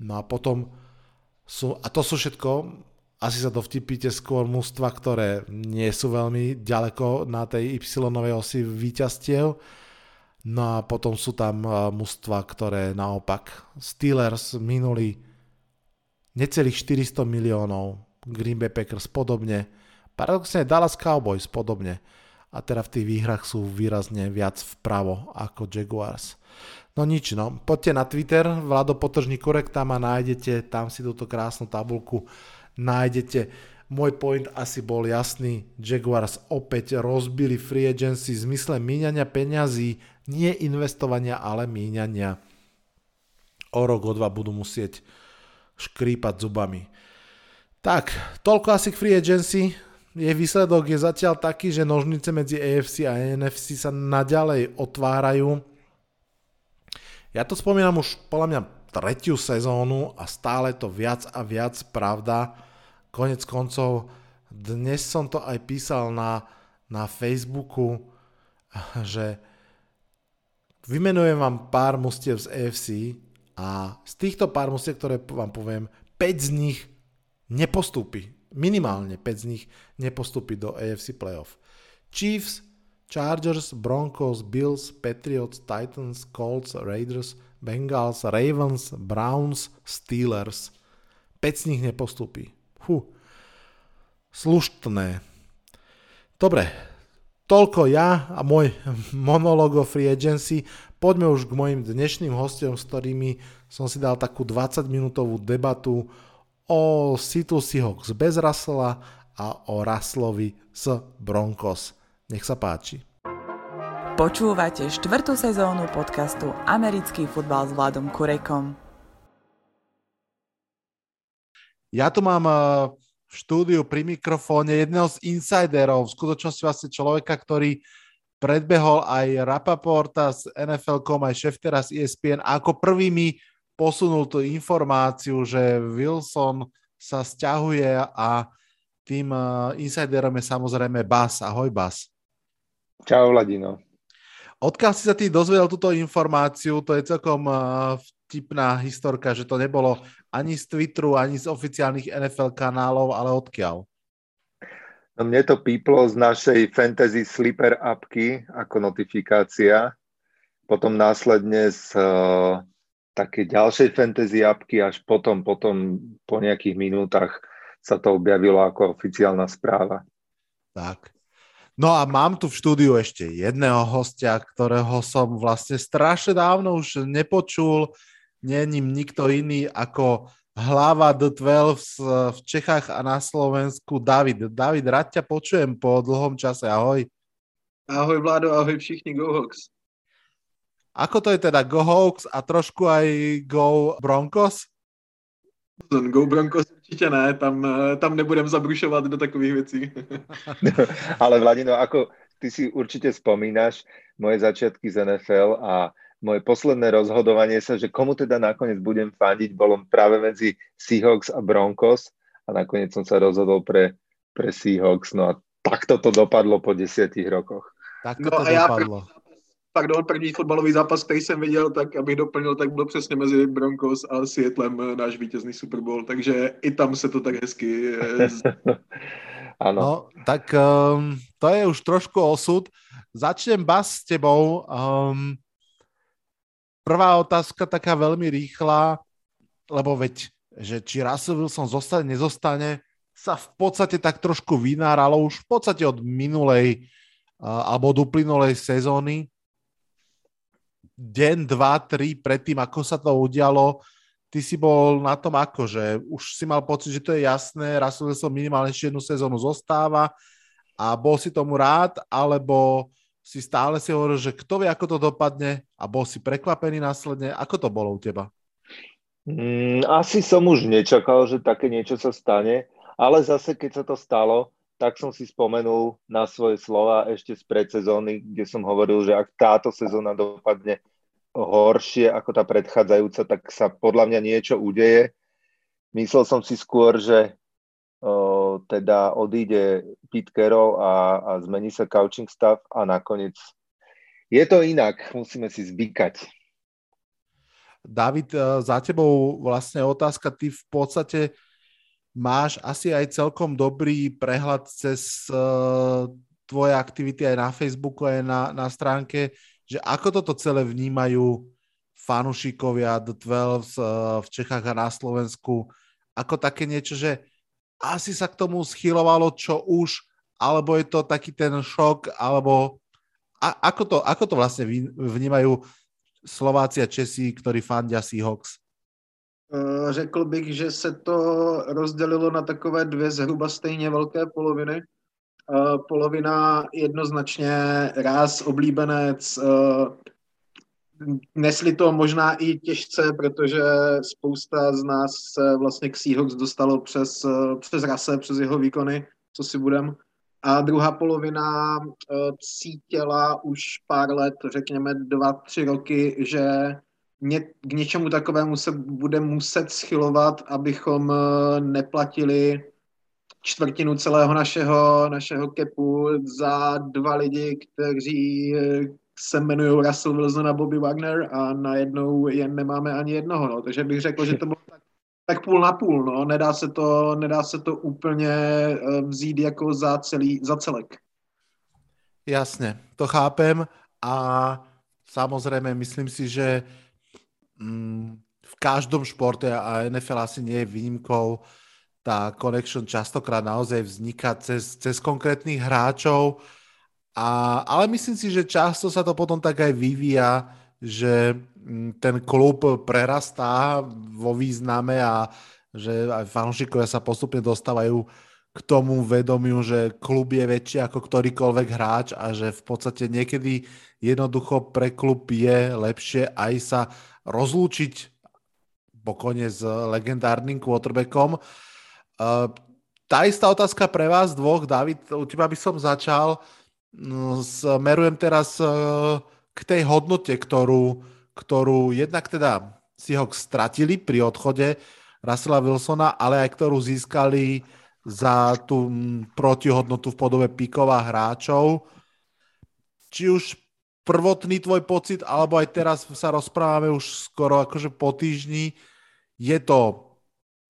No a potom sú, a to sú všetko, asi sa dovtipíte skôr mústva, ktoré nie sú veľmi ďaleko na tej Y osi výťastiev. No a potom sú tam mústva, ktoré naopak Steelers minuli necelých 400 miliónov, Green Bay Packers podobne, paradoxne Dallas Cowboys podobne a teda v tých výhrach sú výrazne viac vpravo ako Jaguars. No nič, no. Poďte na Twitter, Vlado Potržní korek, tam a nájdete, tam si túto krásnu tabulku nájdete. Môj point asi bol jasný, Jaguars opäť rozbili free agency v zmysle míňania peňazí, nie investovania, ale míňania. O rok, o dva budú musieť škrípať zubami. Tak, toľko asi k free agency. Jej výsledok je zatiaľ taký, že nožnice medzi AFC a NFC sa naďalej otvárajú ja to spomínam už podľa mňa tretiu sezónu a stále to viac a viac pravda. Konec koncov, dnes som to aj písal na, na Facebooku, že vymenujem vám pár mustiev z AFC a z týchto pár mustiev, ktoré vám poviem, 5 z nich nepostúpi. Minimálne 5 z nich nepostúpi do AFC playoff. Chiefs, Chargers, Broncos, Bills, Patriots, Titans, Colts, Raiders, Bengals, Ravens, Browns, Steelers. 5 z nich nepostupí. Fú. Sluštné. Dobre, toľko ja a môj monolog o free agency. Poďme už k mojim dnešným hostom, s ktorými som si dal takú 20 minútovú debatu o Seattle Seahawks bez Russella a o Russellovi s Broncos. Nech sa páči. Počúvate štvrtú sezónu podcastu Americký futbal s Vladom Kurekom. Ja tu mám eh, v štúdiu pri mikrofóne jedného z insiderov, v skutočnosti vlastne človeka, ktorý predbehol aj Rapaporta z NFL.com, aj Šeftera z ESPN a ako prvý mi posunul tú informáciu, že Wilson sa stiahuje a tým eh, insiderom je samozrejme Bas. Ahoj Bas. Čau, Vladino. Odkiaľ si sa ty dozvedel túto informáciu, to je celkom vtipná historka, že to nebolo ani z Twitteru, ani z oficiálnych NFL kanálov, ale odkiaľ? No mne to píplo z našej fantasy sleeper appky ako notifikácia, potom následne z uh, také ďalšej fantasy appky, až potom, potom po nejakých minútach sa to objavilo ako oficiálna správa. Tak. No a mám tu v štúdiu ešte jedného hostia, ktorého som vlastne strašne dávno už nepočul. Není nikto iný ako hlava The 12 v Čechách a na Slovensku David. David, rád ťa počujem po dlhom čase. Ahoj. Ahoj Vládo, ahoj všichni Go Hawks. Ako to je teda Go Hawks a trošku aj Go Broncos? Go Broncos určitě ne, tam, tam nebudem zabrušovat do takových věcí. Ale Vladino, ako ty si určite spomínaš moje začiatky z NFL a moje posledné rozhodovanie sa, že komu teda nakoniec budem fandiť, bolo práve medzi Seahawks a Broncos a nakoniec som sa rozhodol pre, pre Seahawks. No a takto to dopadlo po desiatich rokoch. Takto no to dopadlo. Ja pardon, první fotbalový zápas, který jsem viděl, tak abych doplnil, tak byl přesně mezi Broncos a Seattlem eh, náš vítězný Super Bowl, takže i tam se to tak hezky... ano. No, tak um, to je už trošku osud. Začnem Bas s tebou. Um, prvá otázka taká veľmi rýchla, lebo veď, že či Russell Wilson zostane, nezostane, sa v podstate tak trošku vynáralo už v podstate od minulej uh, alebo od uplynulej sezóny deň, dva, tri predtým, ako sa to udialo, ty si bol na tom ako, že už si mal pocit, že to je jasné, Russell som minimálne ešte jednu sezónu zostáva a bol si tomu rád, alebo si stále si hovoril, že kto vie, ako to dopadne a bol si prekvapený následne. Ako to bolo u teba? Mm, asi som už nečakal, že také niečo sa stane, ale zase keď sa to stalo, tak som si spomenul na svoje slova ešte z predsezóny, kde som hovoril, že ak táto sezóna dopadne horšie ako tá predchádzajúca, tak sa podľa mňa niečo udeje. Myslel som si skôr, že o, teda odíde Pete Carroll a, a zmení sa coaching stav a nakoniec je to inak, musíme si zvykať. David, e, za tebou vlastne otázka, ty v podstate máš asi aj celkom dobrý prehľad cez uh, tvoje aktivity aj na Facebooku, aj na, na stránke, že ako toto celé vnímajú fanúšikovia The 12 uh, eh, v Čechách a na Slovensku, ako také niečo, že asi sa k tomu schylovalo čo už, alebo je to taký ten šok, alebo a, ako, to, ako to vlastne vnímajú Slováci a Česi, ktorí fandia Seahawks? Eh, řekl bych, že se to rozdělilo na takové dvě zhruba stejně velké poloviny. Eh, polovina jednoznačně ráz, oblíbenec, eh, nesli to možná i těžce, protože spousta z nás se vlastně k Seahawks dostalo přes, přes rase, přes jeho výkony, co si budem. A druhá polovina cítila už pár let, řekněme dva, tři roky, že k něčemu takovému se bude muset schylovat, abychom eh, neplatili čtvrtinu celého našeho, našeho kepu za dva lidi, kteří eh, se jmenují Russell Wilson a Bobby Wagner a najednou jen nemáme ani jednoho. No. Takže bych řekl, že to bylo tak, tak půl na půl. No. Nedá, se to, nedá se to úplně eh, vzít jako za, celý, za celek. Jasne, to chápem a samozrejme myslím si, že v každom športe a NFL asi nie je výnimkou, tá connection častokrát naozaj vzniká cez, cez konkrétnych hráčov, a, ale myslím si, že často sa to potom tak aj vyvíja, že mm, ten klub prerastá vo význame a že aj fanúšikovia sa postupne dostávajú k tomu vedomiu, že klub je väčší ako ktorýkoľvek hráč a že v podstate niekedy jednoducho pre klub je lepšie aj sa rozlúčiť pokojne s legendárnym quarterbackom. Tá istá otázka pre vás dvoch, David, u teba by som začal. No, smerujem teraz e, k tej hodnote, ktorú, ktorú jednak teda si ho stratili pri odchode Russella Wilsona, ale aj ktorú získali za tú protihodnotu v podobe pikov hráčov. Či už prvotný tvoj pocit, alebo aj teraz sa rozprávame už skoro akože po týždni, je to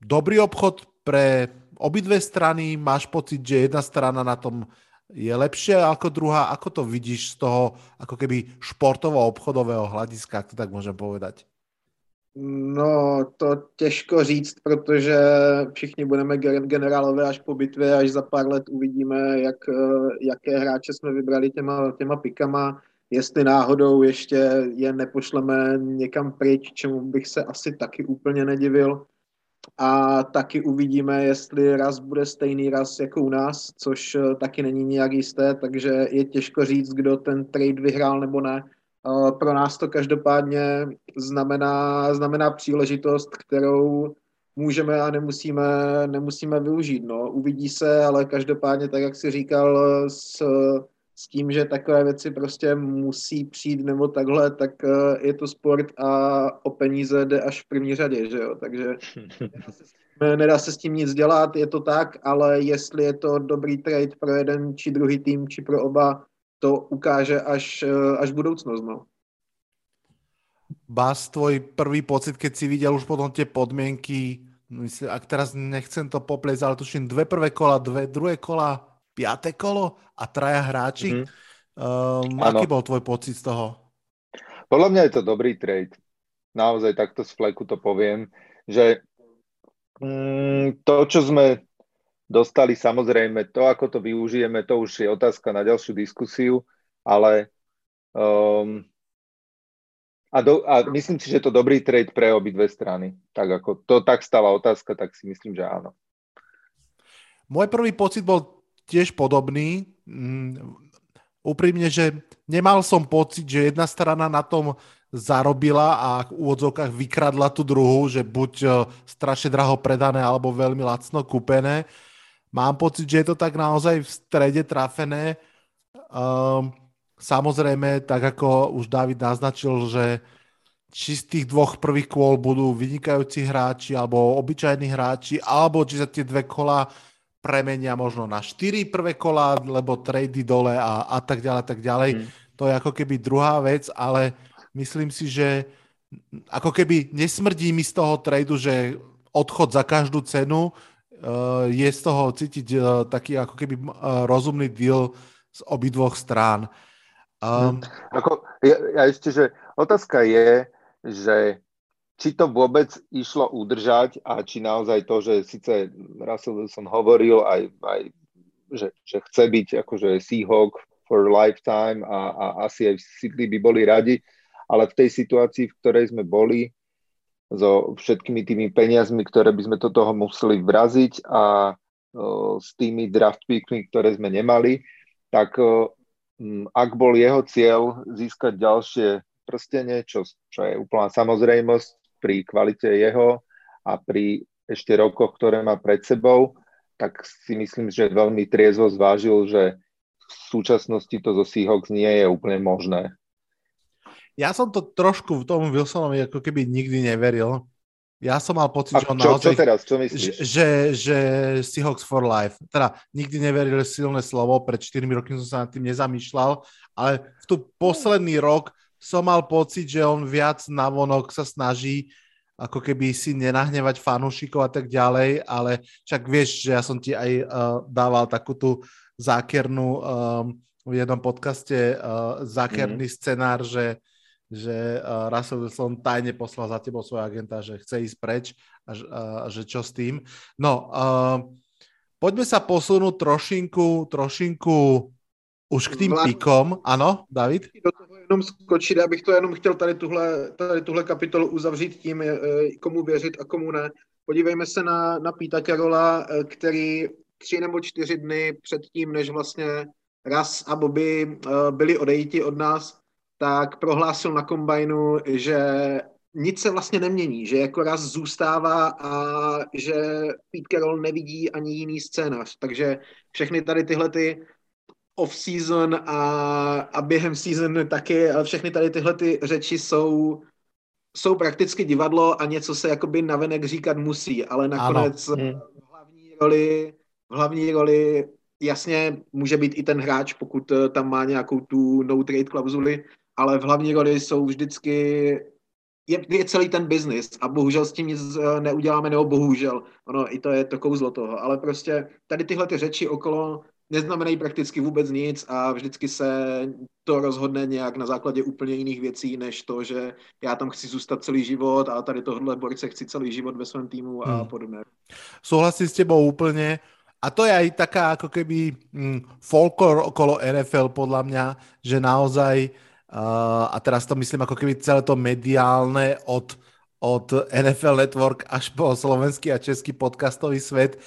dobrý obchod pre obidve strany, máš pocit, že jedna strana na tom je lepšia ako druhá, ako to vidíš z toho ako keby športovo-obchodového hľadiska, ak to tak môžem povedať? No, to těžko říct, protože všichni budeme generálové až po bitvě, až za pár let uvidíme, jak, eh, jaké hráče jsme vybrali těma, těma pikama, jestli náhodou ještě je nepošleme někam pryč, čemu bych se asi taky úplně nedivil. A taky uvidíme, jestli raz bude stejný raz jako u nás, což eh, taky není nijak jisté, takže je těžko říct, kdo ten trade vyhrál nebo ne pro nás to každopádně znamená, znamená příležitost, kterou můžeme a nemusíme, nemusíme využít. No. Uvidí se, ale každopádně, tak jak si říkal, s, s tím, že takové věci prostě musí přijít nebo takhle, tak eh, je to sport a o peníze jde až v první řadě, že jo? Takže nedá se, tím, nedá se s tím nic dělat, je to tak, ale jestli je to dobrý trade pro jeden či druhý tým, či pro oba, to ukáže až, eh, až budoucnosť. No. Bas, tvoj prvý pocit, keď si videl už potom tie podmienky, myslím, ak teraz nechcem to popliesť, ale tuším dve prvé kola, dve druhé kola, piaté kolo a traja hráči. Mm-hmm. Um, aký bol tvoj pocit z toho? Podľa mňa je to dobrý trade. Naozaj takto z fleku to poviem, že mm, to, čo sme dostali. Samozrejme, to, ako to využijeme, to už je otázka na ďalšiu diskusiu, ale um, a, do, a myslím si, že to dobrý trade pre obidve strany. Tak ako to tak stala otázka, tak si myslím, že áno. Môj prvý pocit bol tiež podobný. Mm, úprimne, že nemal som pocit, že jedna strana na tom zarobila a v úvodzovkách vykradla tú druhú, že buď e, strašne draho predané alebo veľmi lacno kúpené. Mám pocit, že je to tak naozaj v strede trafené. Um, samozrejme, tak ako už David naznačil, že či z tých dvoch prvých kôl budú vynikajúci hráči alebo obyčajní hráči, alebo či sa tie dve kola premenia možno na štyri prvé kola, lebo trady dole a, a tak ďalej, tak ďalej. Mm. To je ako keby druhá vec, ale myslím si, že ako keby nesmrdí mi z toho tradu, že odchod za každú cenu, uh, je z toho cítiť uh, taký ako keby uh, rozumný deal z obidvoch strán. Um, ako, ja, ja ešte, že otázka je, že či to vôbec išlo udržať a či naozaj to, že síce Russell Wilson hovoril aj, aj že, že chce byť akože Seahawk for lifetime a, a asi aj Sidley by boli radi, ale v tej situácii, v ktorej sme boli, so všetkými tými peniazmi, ktoré by sme do toho museli vraziť a o, s tými draft pickmi, ktoré sme nemali, tak o, m, ak bol jeho cieľ získať ďalšie prstenie, čo, čo je úplná samozrejmosť pri kvalite jeho a pri ešte rokoch, ktoré má pred sebou, tak si myslím, že veľmi triezvo zvážil, že v súčasnosti to zo Seahawks nie je úplne možné ja som to trošku v tomu Wilsonovi ako keby nikdy neveril. Ja som mal pocit, A že on čo, naozaj... Čo teraz? Čo myslíš? Že, že Seahawks for life. Teda nikdy neveril silné slovo, pred 4 roky som sa nad tým nezamýšľal, ale v tu posledný rok som mal pocit, že on viac navonok sa snaží ako keby si nenahnevať fanúšikov a tak ďalej, ale však vieš, že ja som ti aj uh, dával takú tú zákernú um, v jednom podcaste uh, zákerný mm. scenár, že, že uh, Russell Wilson tajne poslal za tebou svojho agenta, že chce ísť preč a, a že čo s tým. No, uh, poďme sa posunúť trošinku, trošinku už k tým píkom. Ano, David? Do toho jenom skočit, já bych to jenom chtěl tady tuhle, tady tuhle kapitolu uzavřít tím, komu věřit a komu ne. Podívejme se na, na Píta Karola, eh, který tři nebo čtyři dny před tím, než vlastně Ras a Bobby eh, byli odejiti od nás, tak prohlásil na kombajnu, že nic se vlastně nemění, že jako raz zůstává a že Pete Carroll nevidí ani jiný scénář. Takže všechny tady tyhle ty off-season a, a během season taky, ale všechny tady tyhle ty řeči jsou jsou prakticky divadlo a něco se jakoby navenek říkat musí, ale nakonec v hlavní roli, v hlavní roli jasně může být i ten hráč, pokud eh, tam má nějakou tu no trade klauzuli, ale v hlavní roli jsou vždycky je, je celý ten biznis a bohužel s tím nic eh, neuděláme, nebo bohužel, ono i to je to kouzlo toho, ale prostě tady tyhle ty řeči okolo neznamenají prakticky vůbec nic a vždycky se to rozhodne nějak na základě úplně jiných věcí, než to, že já tam chci zůstat celý život a tady tohle borce chci celý život ve svém týmu a hmm. podobně. Souhlasím s tebou úplně. A to je aj taká ako keby mm, folklor okolo NFL podľa mňa, že naozaj, uh, a teraz to myslím ako keby celé to mediálne od, od NFL Network až po slovenský a český podcastový svet,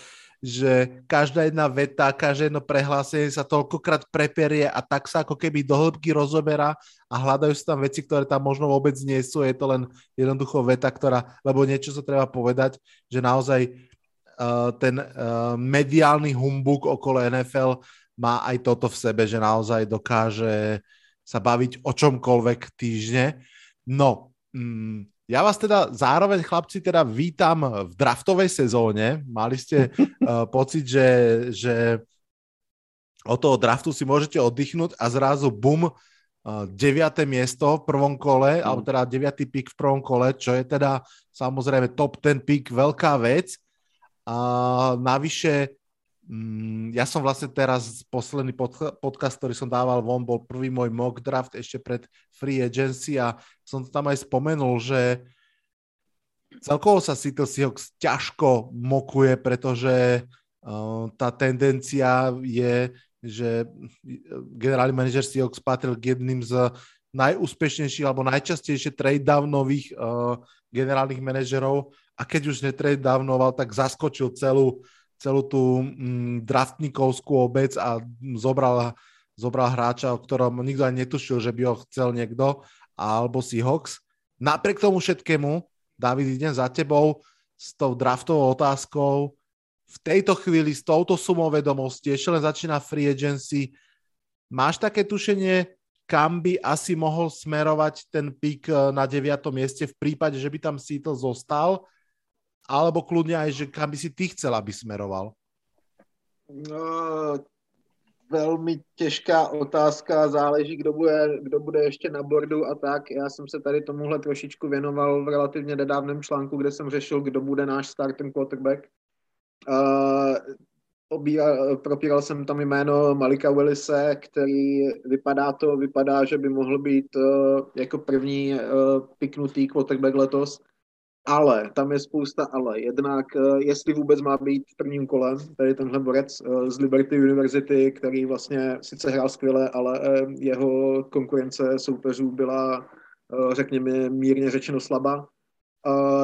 že každá jedna veta, každé jedno prehlásenie sa toľkokrát preperie a tak sa ako keby do hĺbky rozoberá a hľadajú sa tam veci, ktoré tam možno vôbec nie sú. Je to len jednoducho veta, ktorá, lebo niečo sa treba povedať, že naozaj uh, ten uh, mediálny humbuk okolo NFL má aj toto v sebe, že naozaj dokáže sa baviť o čomkoľvek týždne. No, mm, ja vás teda zároveň, chlapci, teda vítam v draftovej sezóne. Mali ste uh, pocit, že, že od toho draftu si môžete oddychnúť a zrazu bum, uh, deviate miesto v prvom kole, mm. alebo teda deviatý pik v prvom kole, čo je teda samozrejme top ten pik, veľká vec. A navyše ja som vlastne teraz, posledný podcast, ktorý som dával von, bol prvý môj mock draft ešte pred free agency a som to tam aj spomenul, že celkovo sa Seattle Seahawks ťažko mokuje, pretože uh, tá tendencia je, že generálny manažer Seahawks patril k jedným z najúspešnejších alebo najčastejšie trade downových uh, generálnych manažerov a keď už netrade downoval, tak zaskočil celú celú tú mm, draftníkovskú obec a zobral, zobral hráča, o ktorom nikto ani netušil, že by ho chcel niekto, alebo Seahawks. Napriek tomu všetkému, David, idem za tebou s tou draftovou otázkou. V tejto chvíli s touto sumou vedomosti, ešte len začína free agency, máš také tušenie, kam by asi mohol smerovať ten pík eh, na 9. mieste v prípade, že by tam Seattle zostal alebo kľudne aj, že kam by si ty chcel, aby smeroval? No, velmi těžká otázka, záleží, kdo bude, kdo bude ještě na bordu a tak. Já jsem se tady tomuhle trošičku věnoval v relativně nedávném článku, kde jsem řešil, kdo bude náš starting quarterback. Uh, obíra, propíral jsem tam jméno Malika Willise, který vypadá to, vypadá, že by mohl být uh, jako první uh, piknutý quarterback letos ale, tam je spousta ale. Jednak, eh, jestli vůbec má být v prvním kole, tady tenhle borec eh, z Liberty University, který vlastně sice hrál skvěle, ale eh, jeho konkurence soupeřů byla, řekněme, mírně řečeno slabá.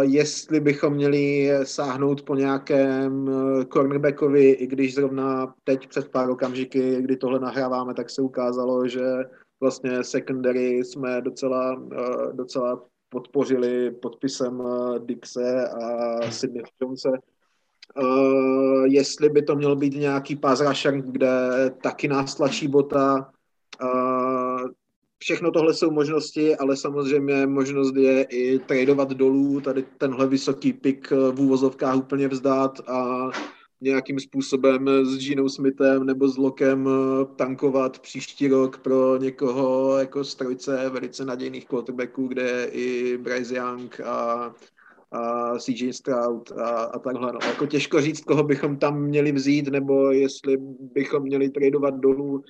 Jestli bychom měli sáhnout po nějakém cornerbackovi, i když zrovna teď před pár okamžiky, kdy tohle nahráváme, tak se ukázalo, že vlastně secondary jsme docela, docela podpořili podpisem eh, Dixe a Sydney Jonese. Uh, jestli by to měl být nějaký rusher, kde taky nás tlačí bota. Uh, všechno tohle jsou možnosti, ale samozřejmě možnost je i tradovat dolů, tady tenhle vysoký pik v úvozovkách úplně vzdát a nějakým způsobem s Ginou Smithem nebo s Lokem eh, tankovat příští rok pro někoho jako strojce velice nadějných quarterbacků, kde je i Bryce Young a, a CJ Stroud a, a takhle. No. Jako těžko říct, koho bychom tam měli vzít, nebo jestli bychom měli tradovat dolů.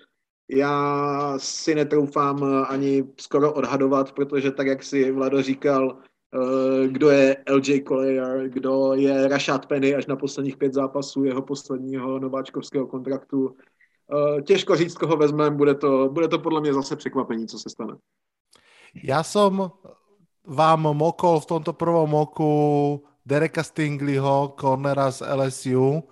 já si netroufám ani skoro odhadovat, protože tak, jak si Vlado říkal, kdo je LJ Collier, kdo je Rashad Penny až na posledních pět zápasů jeho posledního nováčkovského kontraktu. Eh, těžko říct, koho vezmeme, bude to, bude to podle mě zase překvapení, co se stane. Ja som vám mokol v tomto prvom oku Dereka Stingleyho, cornera z LSU,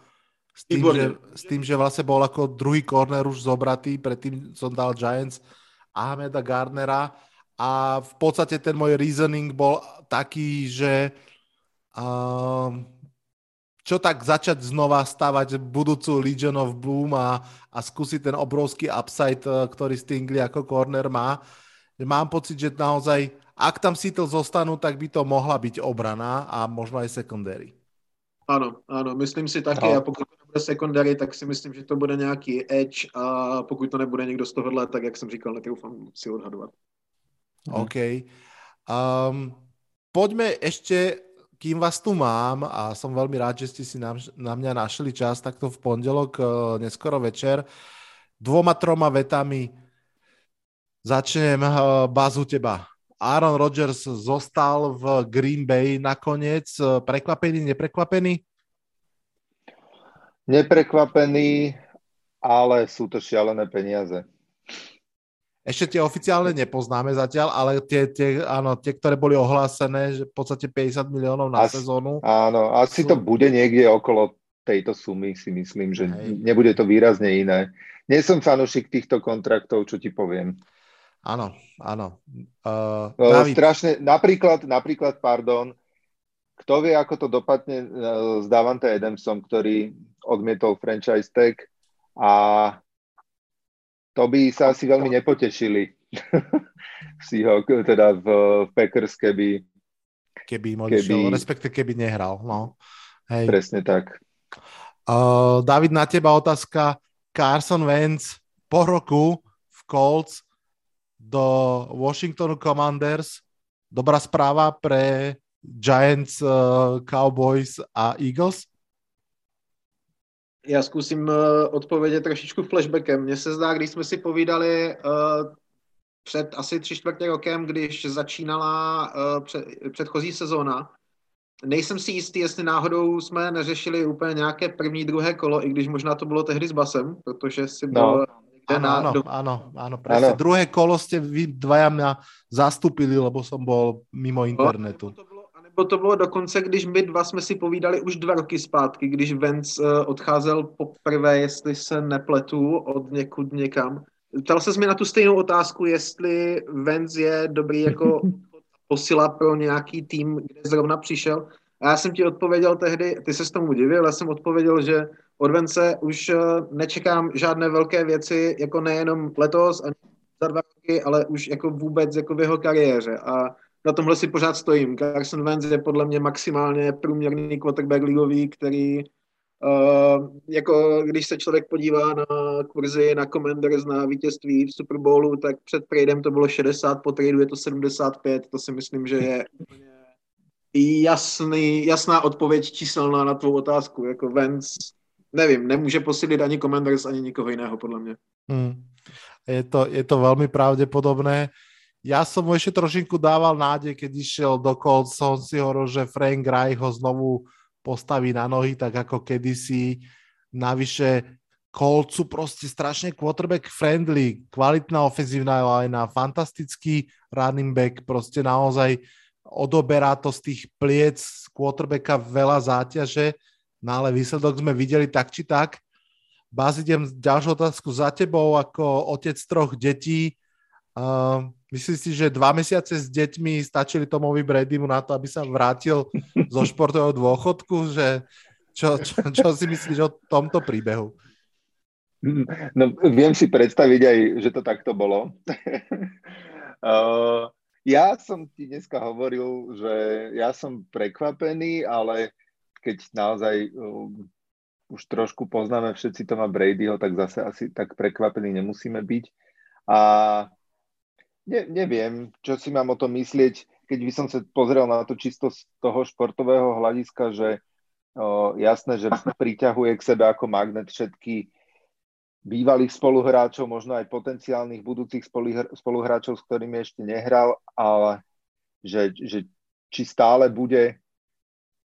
s tým, že, s tým, že vlastne bol ako druhý corner už zobratý, predtým som dal Giants Ahmeda Gardnera a v podstate ten môj reasoning bol taký, že um, čo tak začať znova stavať budúcu Legion of Boom a, a skúsiť ten obrovský upside, eh, ktorý Stingley ako corner má. Mám pocit, že naozaj, ak tam Seattle zostanú, tak by to mohla byť obrana a možno aj secondary. Ano, ano, myslím si taky no. a pokud to nebude secondary, tak si myslím, že to bude nějaký edge a pokud to nebude někdo z tohohle, tak jak jsem říkal, netroufám si odhadovat. OK. Um, poďme ešte, kým vás tu mám a som veľmi rád, že ste si na, na mňa našli čas takto v pondelok, uh, neskoro večer, dvoma, troma vetami začnem uh, bazu teba. Aaron Rodgers zostal v Green Bay nakoniec. Prekvapený, neprekvapený? Neprekvapený, ale sú to šialené peniaze. Ešte tie oficiálne nepoznáme zatiaľ, ale tie, tie, áno, tie ktoré boli ohlásené, že v podstate 50 miliónov na asi, sezónu. Áno, asi sú... to bude niekde okolo tejto sumy, si myslím, že Hej. nebude to výrazne iné. Nie som fanúšik týchto kontraktov, čo ti poviem. Áno, áno. Uh, David. Strašne, napríklad, napríklad, pardon, kto vie, ako to dopadne uh, s Davante Adamsom, ktorý odmietol franchise tag a to by sa asi veľmi nepotešili ho, teda v, v Packers, keby keby im odišiel, respektive keby nehral. No. Hej. Presne tak. Uh, David, na teba otázka. Carson Wentz po roku v Colts do Washingtonu Commanders. Dobrá správa pre Giants, uh, Cowboys a Eagles? Já zkusím uh, odpovědět trošičku flashbackem. Mně se zdá, když jsme si povídali uh, před asi tři čtvrtě rokem, když začínala uh, před, předchozí sezóna, nejsem si jistý, jestli náhodou jsme neřešili úplně nějaké první, druhé kolo, i když možná to bylo tehdy s Basem, protože si byl no. Áno, áno, áno, áno, presne. Áno. Druhé kolo ste vy dvaja mňa zastupili, lebo som bol mimo internetu. A nebo to bylo dokonce, když my dva jsme si povídali už dva roky zpátky, když Vance uh, odcházel poprvé, jestli se nepletu, od někud někam. Ptal se mi na tu stejnou otázku, jestli Vance je dobrý jako posila pro nějaký tým, kde zrovna přišel. A já jsem ti odpověděl tehdy, ty se s tomu divil, já jsem odpověděl, že od Vence už eh, nečekám žádné velké věci, jako nejenom letos a za dva roky, ale už jako vůbec jako v jeho kariéře. A na tomhle si pořád stojím. Carson Wentz je podle mě maximálně průměrný quarterback ligový, který uh, jako když se člověk podívá na kurzy na Commanders na vítězství v Super Bowlu, tak před tradem to bylo 60, po tradu je to 75, to si myslím, že je úplně jasný, jasná odpověď číselná na tvou otázku. Jako Vance nevím, nemůže posílit ani Commanders, ani nikoho jiného, podle mě. Hmm. Je, to, je to veľmi pravdepodobné. Ja som mu ešte trošinku dával nádej, keď išiel do Colts, som si hovoril, že Frank Reich ho znovu postaví na nohy, tak ako kedysi. Navyše Colts sú proste strašne quarterback friendly, kvalitná ofenzívna linea, fantastický running back, proste naozaj odoberá to z tých pliec quarterbacka veľa záťaže No ale výsledok sme videli tak či tak. Bás, idem ďalšiu otázku za tebou ako otec troch detí. Uh, si, že dva mesiace s deťmi stačili Tomovi Bradymu na to, aby sa vrátil zo športového dôchodku? Že, čo, čo, čo si myslíš o tomto príbehu? No, viem si predstaviť aj, že to takto bolo. uh, ja som ti dneska hovoril, že ja som prekvapený, ale keď naozaj um, už trošku poznáme všetci Toma Bradyho, tak zase asi tak prekvapení nemusíme byť. A ne, neviem, čo si mám o tom myslieť, keď by som sa pozrel na to čisto z toho športového hľadiska, že o, jasné, že priťahuje k sebe ako magnet všetky bývalých spoluhráčov, možno aj potenciálnych budúcich spoluhráčov, s ktorými ešte nehral, ale že, že či stále bude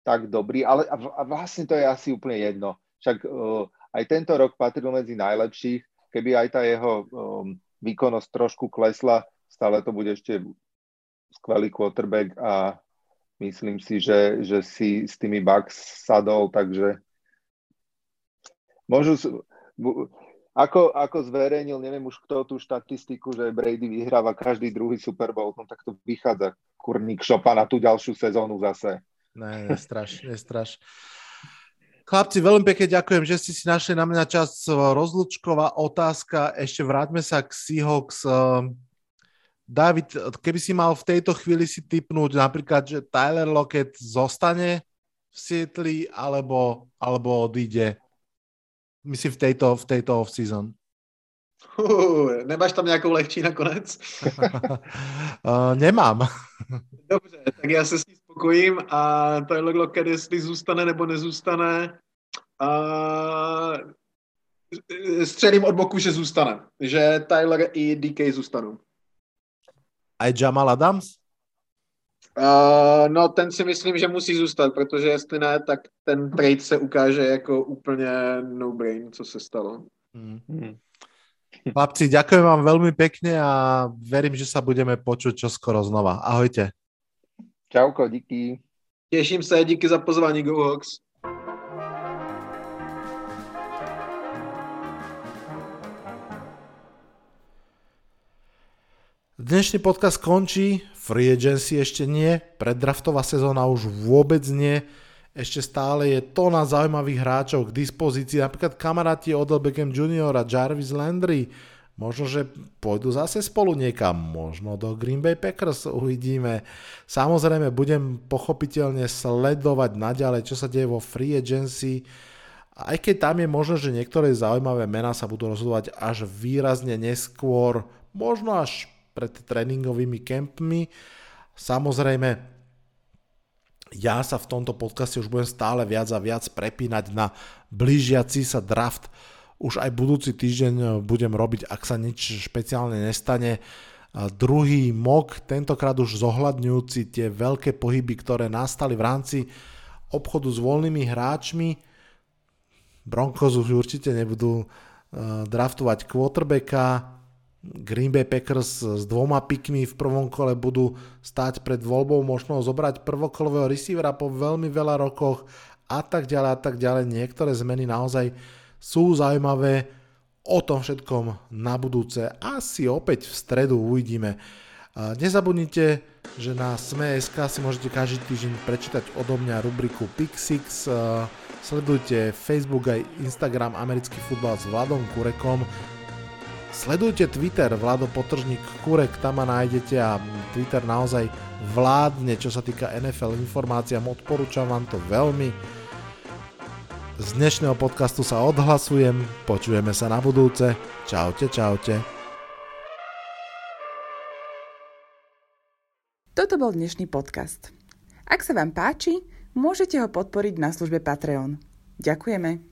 tak dobrý, ale a vlastne to je asi úplne jedno. Však uh, aj tento rok patril medzi najlepších, keby aj tá jeho um, výkonnosť trošku klesla, stále to bude ešte skvelý quarterback a myslím si, že, že si s tými Bucks sadol, takže môžu, ako, ako zverejnil, neviem už kto tú štatistiku, že Brady vyhráva každý druhý Super Bowl, no tak to vychádza kurník šopa na tú ďalšiu sezónu zase. Ne, nestraš, nestraš. Chlapci, veľmi pekne ďakujem, že ste si našli na mňa čas. Rozlučková otázka, ešte vráťme sa k Seahawks. David, keby si mal v tejto chvíli si typnúť napríklad, že Tyler Lockett zostane v Sietli alebo, alebo odíde Myslím v tejto, v tejto off-season. Uh, nemáš tam nějakou lehčí nakonec? uh, nemám. Dobře, tak já se s ní spokojím a Tyler Lockett, jestli zůstane nebo nezůstane, uh, střelím od boku, že zůstane. Že Tyler i DK zůstanou. A Jamal Adams? Uh, no, ten si myslím, že musí zůstat, protože jestli ne, tak ten trade se ukáže jako úplně no-brain, co se stalo. Hmm. Chlapci, ďakujem vám veľmi pekne a verím, že sa budeme počuť čoskoro znova. Ahojte. Čauko, díky. Těším se, díky za pozvání, Go Hawks. Dnešný podcast končí, free agency ešte nie, preddraftová sezóna už vôbec nie, ešte stále je tona zaujímavých hráčov k dispozícii, napríklad kamaráti Odell Beckham Jr. a Jarvis Landry, možno, že pôjdu zase spolu niekam, možno do Green Bay Packers, uvidíme. Samozrejme, budem pochopiteľne sledovať naďalej, čo sa deje vo free agency, aj keď tam je možno, že niektoré zaujímavé mená sa budú rozhodovať až výrazne neskôr, možno až pred tréningovými kempmi. Samozrejme, ja sa v tomto podcaste už budem stále viac a viac prepínať na blížiaci sa draft. Už aj budúci týždeň budem robiť, ak sa nič špeciálne nestane, druhý mok, tentokrát už zohľadňujúci tie veľké pohyby, ktoré nastali v rámci obchodu s voľnými hráčmi. Broncos už určite nebudú draftovať quarterbacka, Green Bay Packers s dvoma pikmi v prvom kole budú stať pred voľbou možno zobrať prvokolového receivera po veľmi veľa rokoch a tak ďalej a tak ďalej. Niektoré zmeny naozaj sú zaujímavé. O tom všetkom na budúce asi opäť v stredu uvidíme. Nezabudnite, že na Sme.sk si môžete každý týždeň prečítať odo mňa rubriku Pixix. Sledujte Facebook aj Instagram americký futbal s Vladom Kurekom Sledujte Twitter Vlado Potržník Kurek, tam ma nájdete a Twitter naozaj vládne, čo sa týka NFL informáciám, odporúčam vám to veľmi. Z dnešného podcastu sa odhlasujem, počujeme sa na budúce. Čaute, čaute. Toto bol dnešný podcast. Ak sa vám páči, môžete ho podporiť na službe Patreon. Ďakujeme.